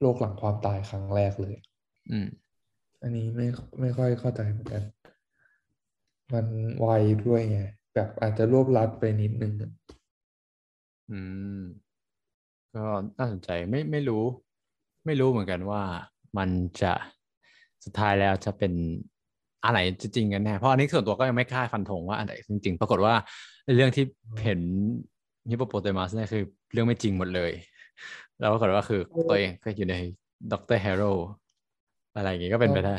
Speaker 2: โลกหลังความตายครั้งแรกเลย
Speaker 1: อืม
Speaker 2: อันนี้ไม่ไม่ค่อยเข้าใจเหมือนกัน มันไวด้วยไง แบบอาจจะรวบรัดไปนิดนึงอะ
Speaker 1: อืม ก็น่าสนใจไม่ไม่รู้ ไม่รู้เหมือนกันว่ามันจะสุดท้ายแล้วจะเป็นอะไรจริงๆกันแน่เพราะอันนี้ส่วนตัวก็ยังไม่กล้าฟันธงว่าอันไหนจริงๆ ปรากฏว่าเรื่องที่เห็นhippopotamus เนี่ยคือเรื่องไม่จริงหมดเลย แล้วปรากฏว่าคือตัวเองก็อยู่ในด็อกเตอร์แฮร์โรว์อะไรอย่างงี้ก็เป็นไปได้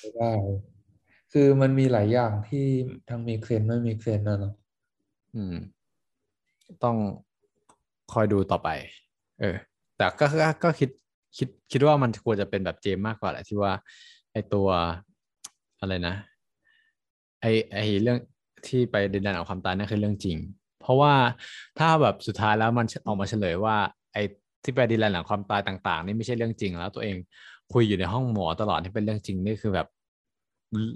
Speaker 2: ไม่ได้คือมันมีหลายอย่างที่ทั้ง make sense ไม่ make sense นะเนาะ
Speaker 1: อืม ต้องคอยดูต่อไป เออ แต่ก็ก็ก็คิดคิดคิดว่ามันควรจะเป็นแบบเจมส์มากกว่าแหละที่ว่า ไอตัวอะไรนะ ไอไอเรื่องที่ไปดินแดนของความตายนั่นคือเรื่องจริง เพราะว่าถ้าแบบสุดท้ายแล้วมันออกมาเฉลยว่า ไอ ที่ไปดินแดนหลังความตายต่างๆ นี่ไม่ใช่เรื่องจริง แล้วตัวเองคุยอยู่ในห้องหมอตลอดที่เป็นเรื่องจริงนี่คือแบบ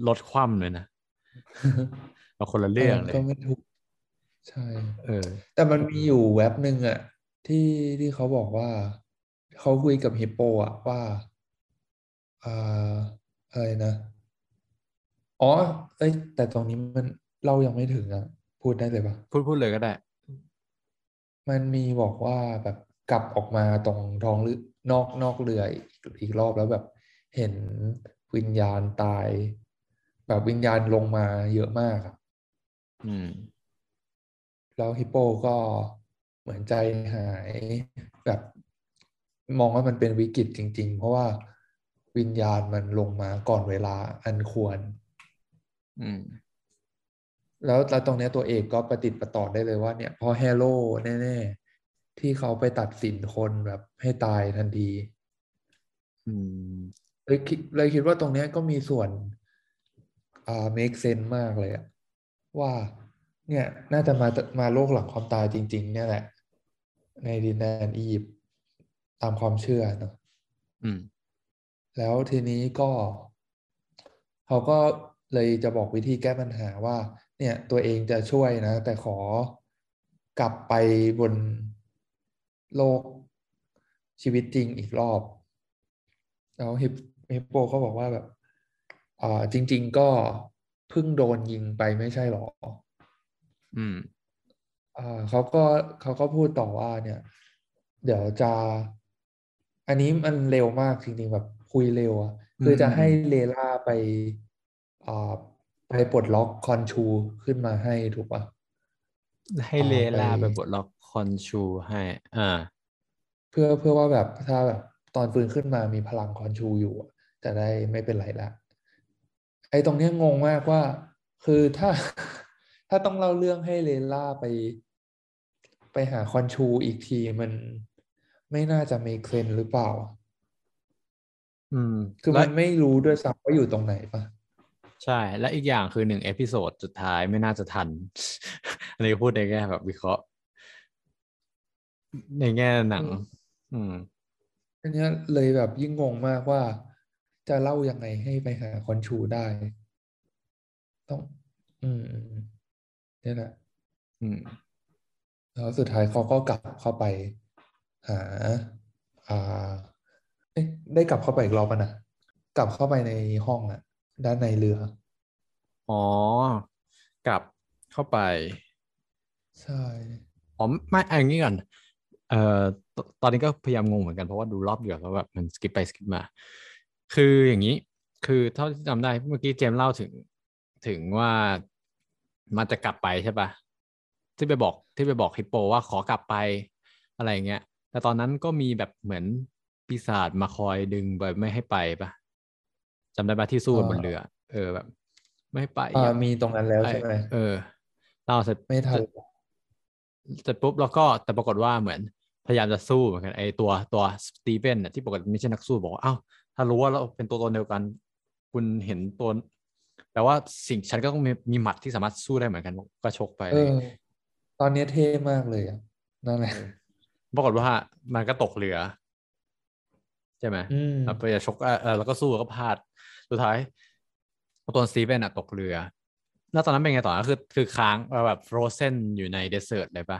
Speaker 1: ลดความเลยนะเอาคนละเรื่องเล
Speaker 2: ก็
Speaker 1: ย
Speaker 2: ไม่ถูกใช่
Speaker 1: เออ
Speaker 2: แต่มันมีอยู่เว็บหนึ่งอะที่ที่เขาบอกว่า เขาคุยกับฮิปโปอะว่าอ่าอะไรนะอ๋อ เอ้ย แต่ตรงนี้มันเรายังไม่ถึงอะพูดได้เลยปะ
Speaker 1: พูดพูดเลยก็ได้
Speaker 2: มันมีบอกว่าแบบ กลับออกมาตรงท้องเรือนอกนอกเรืออีกอีกรอบแล้วแบบเห็นวิญญาณตาย แบบวิญญาณลงมาเยอะมากอะ
Speaker 1: อืม
Speaker 2: แล้วฮิปโปก็เหมือนใจหายแบบมองว่ามันเป็นวิกฤตจริง ๆ เพราะว่าวิญญาณมันลงมาก่อนเวลาอันควร
Speaker 1: อืม
Speaker 2: แล้วแล้วตรงเนี้ยตัวเอกก็ประติดประต่อได้เลยว่าเนี่ยเพอแฮโร่แน่ ๆ ที่เขาไปตัดสินคนแบบให้ตายทันที
Speaker 1: อืม
Speaker 2: เลยคิดเลยคิดว่าตรงเนี้ยก็มีส่วน อ่า make sense มากเลยอะว่า เนี่ย น่าจะมามาโลกหลังความตายจริง ๆ เนี่ยแหละ ในดินแดนอียิปต์ตามความเชื่อเนอะ
Speaker 1: อืม
Speaker 2: แล้วทีนี้ก็ เขาก็เลยจะบอกวิธีแก้ปัญหาว่า เนี่ย ตัวเองจะช่วยนะ แต่ขอกลับไปบน โลกชีวิตจริงอีกรอบ แล้วฮิปฮิปโปเขาบอกว่าแบบอ่าจริง ๆ ก็เพิ่งโดนยิงไปไม่ใช่หรอ
Speaker 1: อืม
Speaker 2: อ่าเขาก็เขาก็พูดต่อว่าเนี่ย เดี๋ยวจะ อันนี้มันเร็วมากจริงๆแบบคุยเร็วอะคือจะให้เลล่าไปอ่าไปปลดล็อกคอนชูขึ้นมาให้ถูกปะ
Speaker 1: ให้
Speaker 2: อ่า
Speaker 1: เลลา
Speaker 2: ไป
Speaker 1: ไปปลดล็อกค อนชูให้ อ่า
Speaker 2: เพื่อเพื่อว่าแบบถ้าแบบตอนฟื้นขึ้นมามีพลังคอนชูอยู่อะจะได้ไม่เป็นไรละไอ้ตรงเนี้ยงงมากว่า คือถ้าถ้าต้องเล่าเรื่องให้เลย์ล่าไป ไปหาคอนชูอีกทีมันไม่น่าจะ make sense หรือเปล่า
Speaker 1: อืม
Speaker 2: คือ
Speaker 1: และ
Speaker 2: มันไม่รู้ด้วยซ้ำว่าอยู่ตรงไหนปะ
Speaker 1: ใช่ และอีกอย่างคือหนึ่ง episode สุดท้ายไม่น่าจะทัน อันนี้พูดในแง่แบบวิเคราะห์ ในแง่หนัง อืม
Speaker 2: อันเนี้ยเลยแบบยิ่งงงมากว่า จะเล่ายังไงให้ไปหาคอนชูได้ ต้อง อืมอืมอืมเนี่ยแหละ
Speaker 1: อืม
Speaker 2: แล้วสุดท้ายเขาก็กลับเข้าไป หา อ่าเอ๊ะได้กลับเข้าไปอีกรอบป่ะนะกลับเข้าไปในห้องอะด้านในเรือ
Speaker 1: อ๋อ กลับเข้าไป
Speaker 2: ใช่
Speaker 1: อ๋อ ไม่อันนี้ก่อน เอ่อตตอนนี้ก็พยายามงงเหมือนกันเพราะว่าดูรอบเดียวแล้วแบบมันสกิปไปสกิปมา คืออย่างนี้คือเท่าที่จำได้เมื่อกี้เจมส์เล่าถึงถึงว่ามันจะกลับไปใช่ปะที่ไปบอกที่ไปบอกฮิปโปว่าขอกลับไปอะไรอย่างเงี้ยแต่ตอนนั้นก็มีแบบเหมือนปีศาจมาคอยดึงแบบไม่ให้ไปปะจำได้ปะที่สู้กันบนเรือ เออแบบ ไม่ให้ไป
Speaker 2: อ่า
Speaker 1: อย่า
Speaker 2: มีตรงนั้นแล้ว
Speaker 1: ไอ้
Speaker 2: ใช่ไหม
Speaker 1: เออเล่าเสร็จ
Speaker 2: ไม่ทัน
Speaker 1: เสร็จปุ๊บแล้วก็แต่ปรากฏว่าเหมือน พยายามจะสู้เหมือนกันไอตัวตัวสตีเฟนน่ะที่ปกติไม่ใช่นักสู้บอกว่าอ้าวถ้ารู้ว่าเราเป็นตัวตนเดียวกัน คุณเห็นตัวแปลว่าสิ่งฉันก็ต้องมีมีหมัดที่สามารถสู้ได้เหมือนกันก็ชกไป
Speaker 2: เออตอนเนี้ยเท่มากเลยอะนั่นแหละ
Speaker 1: ปรากฏว่ามันก็ตกเรือ ใช่ไหม
Speaker 2: อืม
Speaker 1: แล้วไปจะชกเออเออแล้วก็สู้แล้วก็พลาดสุดท้ายตัวสตีเวนอะตกเรือ แล้วตอนนั้นเป็นไงต่อคือคือค้างเออแบบ frozen อยู่ใน desert เลยปะ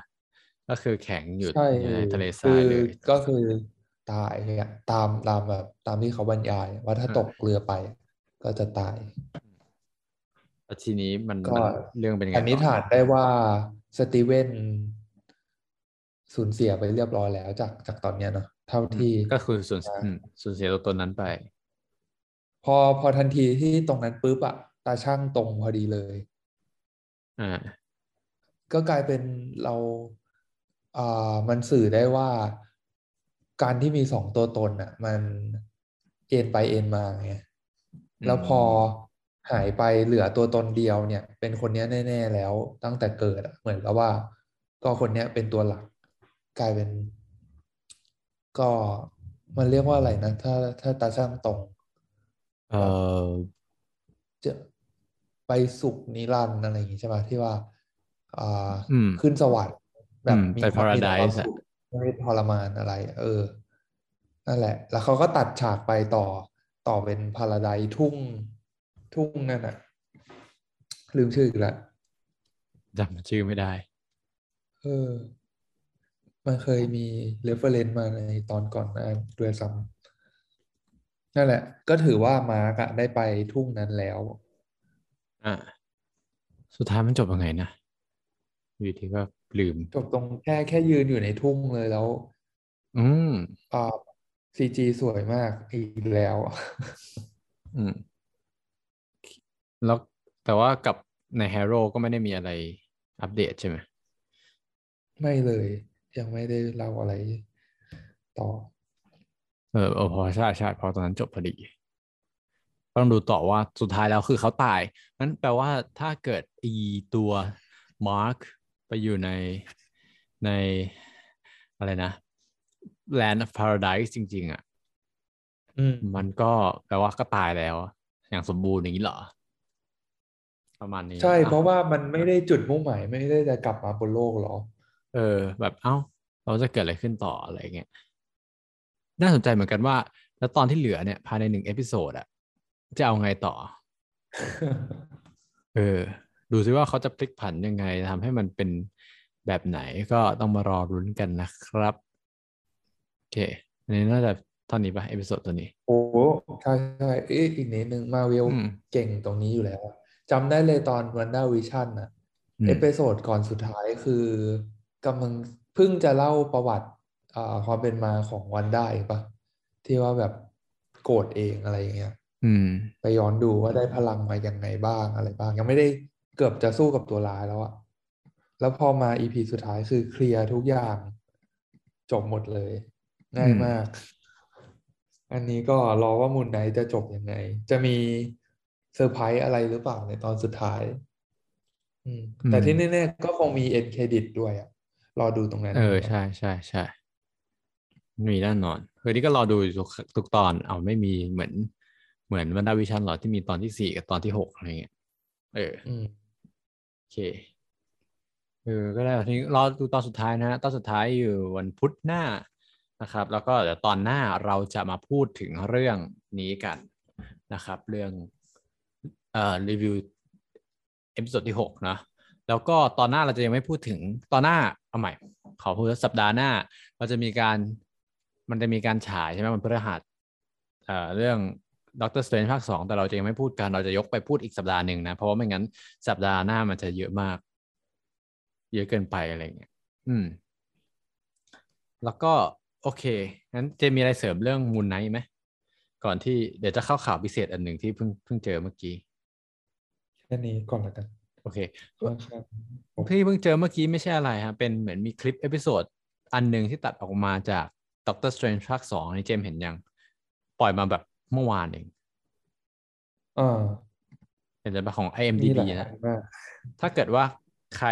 Speaker 1: ก็คือแข็งอยู่
Speaker 2: ใช่
Speaker 1: อยู่ในทะเลท
Speaker 2: คื
Speaker 1: ราย
Speaker 2: อ
Speaker 1: เลย
Speaker 2: ก็คือตายอะตามตามแบบตามที่เขาบรรยาย ว่าถ้า
Speaker 1: อ่า
Speaker 2: ตกเรือไป ก็จะตาย
Speaker 1: แล้วทีนี้มัน
Speaker 2: ก็
Speaker 1: มันเรื่องเป็นยังไงต่อ
Speaker 2: สันนิษฐานได้ว่าสตีเวนสูญเสียไปเรียบร้อยแล้วจากจากตอนเนี้ยเนาะเท่า
Speaker 1: อืม
Speaker 2: ที่
Speaker 1: ก็คือสูญ
Speaker 2: อ่า
Speaker 1: อืมสูญเสียตัวตนนั้นไป
Speaker 2: พอพอทันทีที่ตรงนั้นปุ๊บอะตาช่างตรงพอดีเลย
Speaker 1: อ่า
Speaker 2: ก็กลายเป็นเราอ่า มันสื่อได้ว่าการที่มีสองตัวตนอะ มันเอ็นไปเอ็นมาไงแล้วพอหายไปเหลือตัวตนเดียวเนี่ย เป็นคนเนี้ยแน่ ๆ แล้วตั้งแต่เกิดอะเหมือนกับว่า ก็คนเนี้ยเป็นตัวหลัก กลายเป็น ก็มันเรียกว่าอะไรนะ ถ้าถ้าตาช่างตรง
Speaker 1: เออ
Speaker 2: จะไปสุขนิรันดร์อะไรอย่างงี้ใช่ไหมที่ว่า อ่า
Speaker 1: อืม
Speaker 2: ขึ้นสวรรค์ แบ
Speaker 1: อื
Speaker 2: บ
Speaker 1: ม
Speaker 2: มี
Speaker 1: ไป
Speaker 2: ความมีแต่ความ
Speaker 1: paradise อะ
Speaker 2: สุขไม่ได้ทรมานอะไร เออนั่นแหละ แล้วเขาก็ตัดฉากไปต่อต่อเป็นพาราไดทุ่งทุ่งนั่นน่ะลืมชื่ออีกแล้ว
Speaker 1: จำชื่อไม่ได้
Speaker 2: เออ มันเคยมี reference มาในตอนก่อนหน้าด้วยซ้ำนั่นแหละ ก็ถือว่ามาร์กอะได้ไปทุ่งนั้นแล้ว
Speaker 1: อ่าสุดท้ายมันจบยังไงนะอยู่ที่ก็ ลืม
Speaker 2: จบตรงแค่แค่ยืนอยู่ในทุ่งเลยแล้ว
Speaker 1: อืม
Speaker 2: อ่าซีจีสวยมากอีกแล้ว
Speaker 1: อืม แล้วแต่ว่ากับใน Hero ก็ไม่ได้มีอะไรอัปเดตใช่ไหม
Speaker 2: ไม่เลย ยังไม่ได้เล่าอะไรต่อ
Speaker 1: เออเออพอใช่ใช่พอตอนนั้นจบพอดี ต้องดูต่อว่าสุดท้ายแล้วคือเขาตายนั้นแปลว่าถ้าเกิดอีตัวมาร์คไป อยู่ในในอะไรนะ Land of Paradise จริง ๆอะ
Speaker 2: อืม
Speaker 1: มันก็แปลว่าก็ตายแล้ว อย่างสมบูรณ์อย่างนี้เหรอ ประมาณนี้
Speaker 2: ใช่
Speaker 1: อะ
Speaker 2: เพราะว่ามันไม่ได้จุดมุ่งหมายไม่ได้จะกลับมาบนโลกหรอ
Speaker 1: เออ แบบเอ้า เราจะเกิดอะไรขึ้นต่ออะไรเงี้ยน่าสนใจเหมือนกันว่า แล้วตอนที่เหลือเนี่ย ภายในหนึ่ง episode อะจะเอาไงต่อ เออ ดูซิว่าเขาจะพลิกผันยังไงทำให้มันเป็นแบบไหนก็ต้องมารอรุ้นกันนะครับโอเคอันนี้น่าจะเท่านี้ปะ episode ตัวนี้
Speaker 2: โอ้ใช่ใช่เอ๊ะอีกนิดนึงมาเวล
Speaker 1: อืม
Speaker 2: เก่งตรงนี้อยู่แล้วอะจำได้เลยตอน WandaVision อะ
Speaker 1: อืม
Speaker 2: episode ก่อนสุดท้ายคือกำลังเพิ่งจะเล่าประวัติอ่าความเป็นมาของวันด้าเองปะที่ว่าแบบโกรธเองอะไรอย่างเงี้ย
Speaker 1: อืม
Speaker 2: ไปย้อนดูว่าได้พลังมาอย่างไงบ้างอะไรบ้าง ยังไม่ได้ เกือบจะสู้กับตัวร้ายแล้วอะแล้วพอมา EP สุดท้ายคือเคลียร์ทุกอย่างจบหมดเลย ง่าย
Speaker 1: อืม
Speaker 2: มาก อันนี้ก็รอว่า Moon Knight จะจบยังไง จะมีเซอร์ไพรส์อะไรหรือเปล่าในตอนสุดท้าย อืม แต่ที่แน่ๆก็คงมี end credit ด้วยอะรอดูตรงนั้น
Speaker 1: เออ
Speaker 2: ดีกว่า
Speaker 1: ใช่ใช่ใช่มีแน่นอนเฮ้ยนี่ก็รอดูอยู่ทุกทุกตอน เอาไม่มีเหมือนเหมือน WandaVision หรอที่มีตอนที่สี่กับตอนที่หกอะไรเงี้ยเออ
Speaker 2: อืม
Speaker 1: โอ เคเออก็ได้ทีนี้รอดูตอนสุดท้ายนะฮะตอนสุดท้ายอยู่วันพุธหน้านะครับ แล้วก็เดี๋ยวตอนหน้าเราจะมาพูดถึงเรื่องนี้กันนะครับ เรื่องเอ่อรีวิว episode ที่หกนะแล้วก็ตอนหน้าเราจะยังไม่พูดถึงตอนหน้าเอาใหม่ขอพูดสัปดาห์หน้า เราจะมีการมันจะมีการฉายใช่ไหมมันพฤหัสเอ่อเรื่อง Doctor Strange ภาคสองแต่เราจะยังไม่พูดกันเราจะยกไปพูดอีกสัปดาห์หนึ่งนะ เพราะว่าไม่งั้นสัปดาห์หน้ามันจะเยอะมาก เยอะเกินไปอะไรเงี้ยอืม แล้วก็โอเคงั้นเจมีอะไรเสริมเรื่อง Moon Knight ไหมก่อนที่เดี๋ยวจะเข้าข่าวพิเศษอันหนึ่งที่เพิ่งเพิ่งเจอเมื่อกี้
Speaker 2: แค่นี้ก่อนละกัน
Speaker 1: โอเค
Speaker 2: ค่อนข้าง
Speaker 1: ที่เพิ่งเจอเมื่อกี้ไม่ใช่อะไรฮะเป็นเหมือนมีคลิป episode อันหนึ่งที่ตัดออกมาจาก Doctor Strange ภาคสองนี่เจมส์เห็นยัง ปล่อยมาแบบ เมื่อวานเอง
Speaker 2: อ่า
Speaker 1: เห็นแต่ของ
Speaker 2: มี
Speaker 1: IMDb
Speaker 2: หลายอั
Speaker 1: นะ
Speaker 2: นมาก
Speaker 1: ถ้าเกิดว่าใคร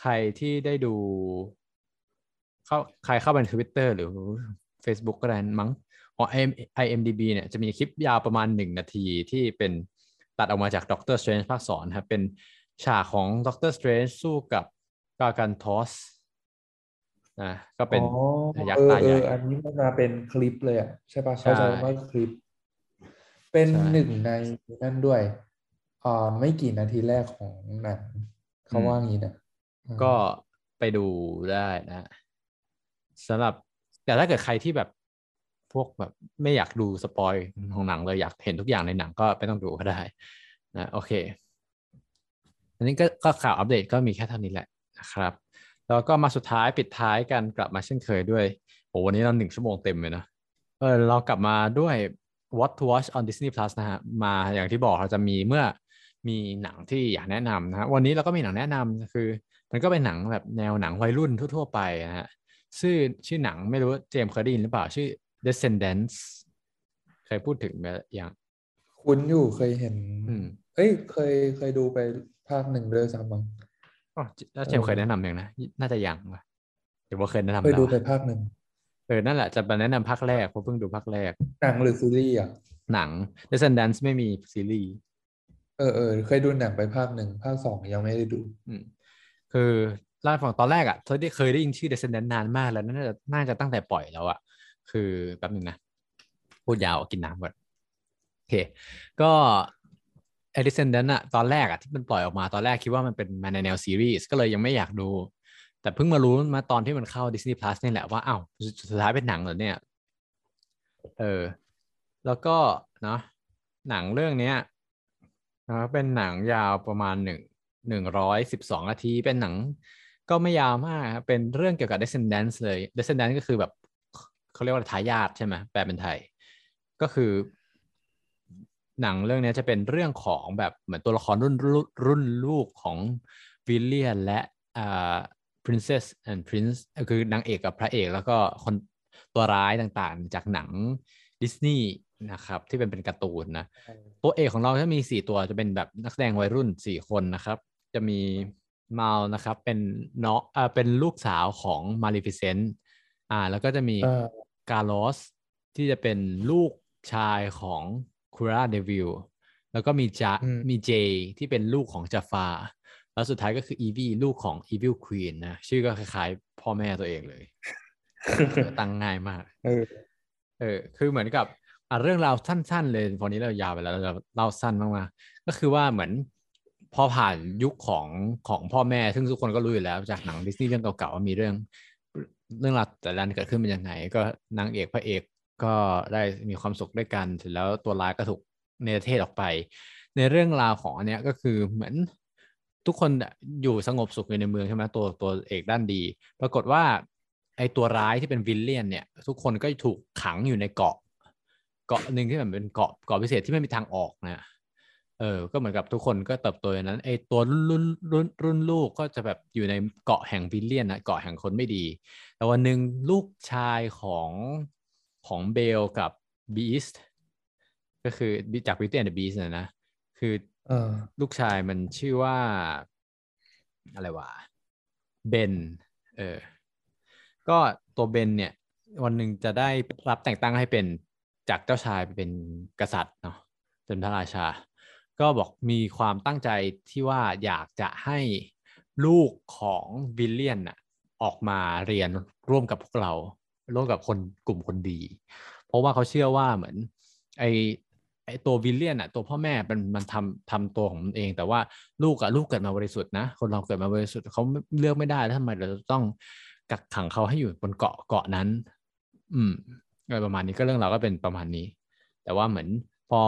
Speaker 1: ใครที่ได้ดู เข้าใครเข้าไปในทวิตเตอร์หรือ Facebook ก็ได้มั้งของ IMDb เนี่ยจะมีคลิปยาวประมาณหนึ่งนาทีที่เป็นตัดออกมาจาก Doctor Strange ภาคสองครับเป็นฉากของ Doctor Strange สู้กับ Gargantos นะก็เป็น
Speaker 2: อ๋อ
Speaker 1: ยัก
Speaker 2: เอ
Speaker 1: ษ์
Speaker 2: อ
Speaker 1: ตา
Speaker 2: เอ
Speaker 1: ใหญ่
Speaker 2: ออันนี้มันมาเป็นคลิปเลยอะใช่ปะ
Speaker 1: ใช่
Speaker 2: เขาใช้คำว่าคลิป เป็น
Speaker 1: ใช่
Speaker 2: หนึ่งในนั่นด้วยอ่าไม่กี่นาทีแรกของหนังเขาว่างี้นะอืม
Speaker 1: ก็ไปดูได้นะสำหรับ แต่ถ้าเกิดใครที่แบบพวกแบบไม่อยากดูสปอยของหนังเลยอยากเห็นทุกอย่างในหนังก็ไม่ต้องดูก็ได้ นะโอเค อันนี้ก็ก็ข่าวอัปเดตก็มีแค่เท่านี้แหละนะครับ แล้วก็มาสุดท้ายปิดท้ายกันกลับมาเช่นเคยด้วยโอ้วันนี้เราหนึ่งชั่วโมงเต็มเลยนะเออเรากลับมาด้วย What to Watch on Disney Plus นะฮะมาอย่างที่บอกเราจะมีเมื่อมีหนังที่อยากแนะนำนะฮะวันนี้เราก็มีหนังแนะนำคือ มันก็เป็นหนังแบบแนวหนังวัยรุ่นทั่ว ๆ ไปนะฮะชื่อชื่อหนังไม่รู้เจมส์เคยได้ยินหรือเปล่าชื่อ Descendants เคยพูดถึงไหมอย่าง
Speaker 2: คุ้นอยู่เคยเห็น
Speaker 1: อืม
Speaker 2: เอ้ยเคยเคยดูไปภาคหนึ่งด้วยซ้ำมั้ง
Speaker 1: อ๋อแล้วเจมส์
Speaker 2: เออ
Speaker 1: เคยแนะนำยังนะ น่าจะยังว่ะหรือว่าเคยแนะนำ
Speaker 2: เคยดู
Speaker 1: แล้ว
Speaker 2: ไป
Speaker 1: อะ
Speaker 2: ภาคหนึ่ง
Speaker 1: เออนั่นแหละจะมาแนะนำภาคแรกเพราะเพิ่งดูภาคแรก
Speaker 2: หนังหรือซีรีส์อะ
Speaker 1: หนัง Descendants ไม่มีซีรีส์
Speaker 2: เออเออเคยดูหนังไปภาคหนึ่งภาคสองยังไม่ได้ดู
Speaker 1: อืมคือเล่าให้ฟังตอนแรกอะเธอได้เคยได้ยินชื่อ Descendant นานมากแล้วน่าจะน่าจะตั้งแต่ปล่อยแล้วอะคือแป๊บนึงนะพูดยาวกินน้ำก่อนโอเค ก็ไอ้ Descendant อะตอนแรกอะที่มันปล่อยออกมาตอนแรกคิดว่ามันเป็นมาในแนวซีรีส์ก็เลยยังไม่อยากดู แต่เพิ่งมารู้มาตอนที่มันเข้า Disney Plus นี่แหละว่าอ้าวสุดท้ายเป็นหนังเหรอเนี่ย เออ แล้วก็เนาะหนังเรื่องเนี้ยนะเป็นหนังยาวประมาณหนึ่งหนึ่งร้อยสิบสองนาที เป็นหนังก็ไม่ยาวมากครับเป็นเรื่องเกี่ยวกับ Descendants เลย Descendants ก็คือแบบเขาเรียกว่าทายาทใช่ไหมแปลเป็นไทย ก็คือ หนังเรื่องนี้จะเป็นเรื่องของแบบเหมือนตัวละครรุ่นรุ่นรุ่นลูกของวิลเลียนและอ่า princess and prince คือนางเอกกับพระเอกแล้วก็คนตัวร้ายต่างๆ จากหนังดิสนีย์นะครับที่เป็นเป็นการ์ตูนนะตัวเอกของเราจะมีสี่ตัวจะเป็นแบบนักแสดงวัยรุ่นสี่คนนะครับ จะมี Mal นะครับเป็นน้องอ่าเป็นลูกสาวของ Maleficent อ่า แล้วก็จะมี
Speaker 2: อ่า
Speaker 1: กา l อสที่จะเป็นลูกชายของ Cruella de Vil แล้วก็มีจา
Speaker 2: อืม
Speaker 1: มีเจที่เป็นลูกของจาฟา แล้วสุดท้ายก็คืออีวีลูกของอีวิลควีนนะ ชื่อก็คล้ายๆพ่อแม่ตัวเองเลย ตั้งง่ายมาก
Speaker 2: เออ
Speaker 1: เออ คือเหมือนกับอะเรื่องราวสั้น ๆ เลยพอนี้เรายาวไปแล้วเราจะเล่าสั้นมากๆก็คือว่าเหมือนพอผ่านยุคของของพ่อแม่ ซึ่งทุกคนก็รู้อยู่แล้วจากหนังดิสนีย์เรื่องเก่าๆว่ามีเรื่อง เรื่องราวแต่ละอันเกิดขึ้นเป็นยังไง ก็นางเอกพระเอกก็ได้มีความสุขด้วยกันเสร็จแล้วตัวร้ายก็ถูกเนรเทศออกไป ในเรื่องราวของอันเนี้ยก็คือเหมือน ทุกคนอยู่สงบสุขอยู่ในเมืองใช่ไหมตัวตัวเอกด้านดี ปรากฏว่าไอตัวร้ายที่เป็นวิลเลียนเนี่ย ทุกคนก็ถูกขังอยู่ในเกาะ เกาะหนึ่งที่แบบเป็นเกาะเกาะพิเศษที่ไม่มีทางออกนะเออ ก็เหมือนกับทุกคนก็เติบโตอย่างนั้นไอตัวรุ่นรุ่นรุ่นลุนลูกก็จะแบบอยู่ในเกาะแห่งวิลเลียนนะเกาะแห่งคนไม่ดี แต่วันหนึ่งลูกชายของของเบลกับบีสก็คือจากบิวตี้แอนด์บีสนะนะคือ ลูกชายมันชื่อว่า อะไรวะเบนเออ ก็ตัวเบนเนี่ย วันหนึ่งจะได้รับแต่งตั้งให้เป็นจากเจ้าชายไปเป็นกษัตริย์เนาะเป็นพระราชา ก็บอกมีความตั้งใจที่ว่าอยากจะให้ลูกของวิลเลียนน่ะออกมาเรียนร่วมกับพวกเรา ร่วมกับคนกลุ่มคนดี เพราะว่าเขาเชื่อว่าเหมือน ไอ ไอตัววิลเลียนอะตัวพ่อแม่มันมันทำทำตัวของมันเอง แต่ว่าลูกอะลูกเกิดมาบริสุทธิ์นะ คนเราเกิดมาบริสุทธิ์เขาเลือกไม่ได้แล้วทำไมเราจะต้องกักขังเขาให้อยู่บนเกาะเกาะนั้น อืมอะไรประมาณนี้ก็เรื่องเราก็เป็นประมาณนี้ แต่ว่าเหมือนพอ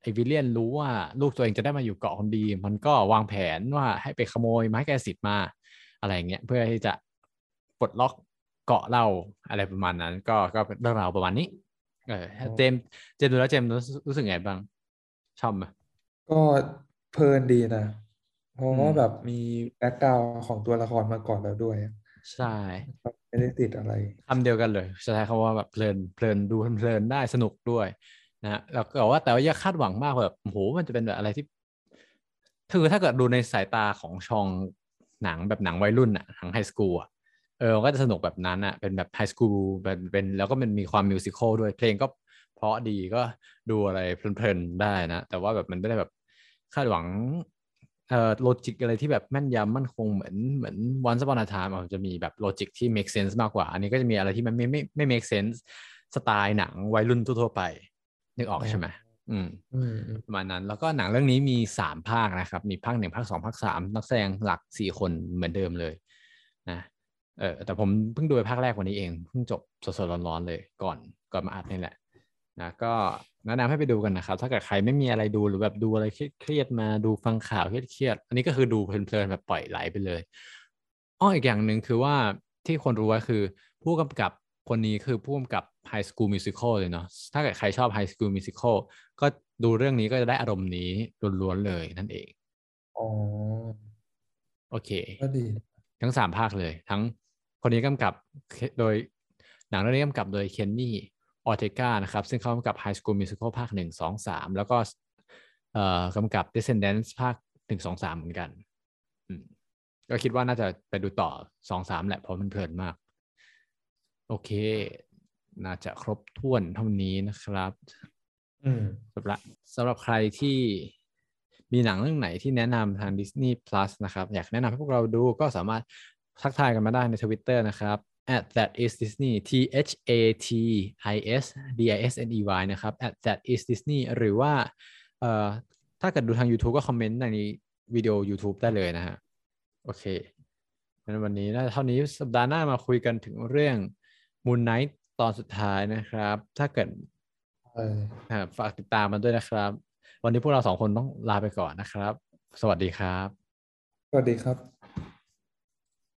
Speaker 1: ไอ villain รู้ว่าลูกตัวเองจะได้มาอยู่เกาะคนดี มันก็วางแผนว่าให้ไปขโมยไม้กายสิทธิ์มา อะไรเงี้ยเพื่อที่จะปลดล็อกเกาะเราอะไรประมาณนั้น ก็ก็เป็นเรื่องราวประมาณนี้ เออเจมส์เจมส์ดูแล้วเจมส์รู้สึกรู้สึกไงบ้าง ชอบไหม
Speaker 2: ก็เพลินดีนะเพราะว่า
Speaker 1: อืม
Speaker 2: แบบมี background ของตัวละครมาก่อนแล้วด้วย
Speaker 1: ใช่
Speaker 2: ไม่ได้ติดอะไร
Speaker 1: คำเดียวกันเลยจะใช้คำว่าแบบเพลินเพลินดูเพลินได้สนุกด้วยนะแล้วก็ว่าแต่ว่าอย่าคาดหวังมากแบบโอ้โหมันจะเป็นแบบอะไรที่คือถ้าเกิดดูในสายตาของชองหนังแบบหนังวัยรุ่นอะหนัง high school อะ เออมันก็จะสนุกแบบนั้นอะเป็นแบบ high school เป็นเป็นแล้วก็มันมีความ musical ด้วยเพลงก็เพราะดีก็ดูอะไรเพลินๆได้นะ แต่ว่าแบบมันไม่ได้แบบคาดหวังเอ่อ logic อะไรที่แบบแม่นยำมั่นคงเหมือนเหมือน once upon a time อะมันจะมีแบบ logic ที่ make sense มากกว่า อันนี้ก็จะมีอะไรที่มันไม่ไม่ไม่ make sense สไตล์หนังวัยรุ่นทั่วๆไป นึกออก
Speaker 2: อ๋อ
Speaker 1: ใช่ไหมอืม
Speaker 2: อืมอืม
Speaker 1: ประมาณนั้นแล้วก็หนังเรื่องนี้มีสามภาคนะครับ มีภาคหนึ่งภาคสองภาคสามนักแสดงหลักสี่คนเหมือนเดิมเลย นะ เออแต่ผมเพิ่งดูไปภาคแรกวันนี้เองเพิ่งจบสดๆร้อนๆเลยก่อนก่อนมาอัดนี่แหละนะก็แนะนำให้ไปดูกันนะครับ ถ้าเกิดใครไม่มีอะไรดูหรือแบบดูอะไรเครียดๆมาดูฟังข่าวเครียดๆอันนี้ก็คือดูเพลินๆแบบปล่อยไหลไปเลยอ้ออีกอย่างหนึ่งคือว่าที่คนรู้ไว้คือ ผู้กำกับคนนี้คือผู้กำกับ High School Musical เลยเนาะถ้าเกิดใครชอบ High School Musical ก็ดูเรื่องนี้ก็จะได้อารมณ์นี้ล้วนๆเลยนั่นเอง
Speaker 2: อ๋อ
Speaker 1: โอเค
Speaker 2: ก็ดี
Speaker 1: ทั้งสามภาคเลย ทั้ง คนนี้กำกับโดยหนังเรื่องนี้กำกับโดยเคนนี่ออเทกานะครับซึ่งเขากำกับ High School Musical ภาคหนึ่งสองสามแล้วก็เอ่อกำกับ Descendants ภาคหนึ่งสองสามเหมือนกันอืมก็คิดว่าน่าจะไปดูต่อสองสามแหละเพราะมันเพลินมาก โอเค น่าจะครบถ้วนเท่านี้นะครับ
Speaker 2: อืม
Speaker 1: สำหรับสำหรับใครที่มีหนังเรื่องไหนที่แนะนำทาง Disney Plus นะครับ อยากแนะนำให้พวกเราดูก็สามารถ ทักทายกันมาได้ใน Twitter นะครับ at that is Disney t h a t i s d i s n e y นะครับ at that is Disney หรือว่าเอ่อถ้าเกิดดูทาง YouTube ก็คอมเมนต์ในวิดีโอ YouTube ได้เลยนะฮะ โอเคงั้นวันนี้น่าจะเท่านี้สัปดาห์หน้ามาคุยกันถึงเรื่อง Moon Knight ตอนสุดท้ายนะครับ ถ้าเกิด
Speaker 2: เออ
Speaker 1: อ่าฝากติดตามมันด้วยนะครับ วันนี้พวกเราสองคนต้องลาไปก่อนนะครับ สวัสดีครับ
Speaker 2: สวัสดีครับ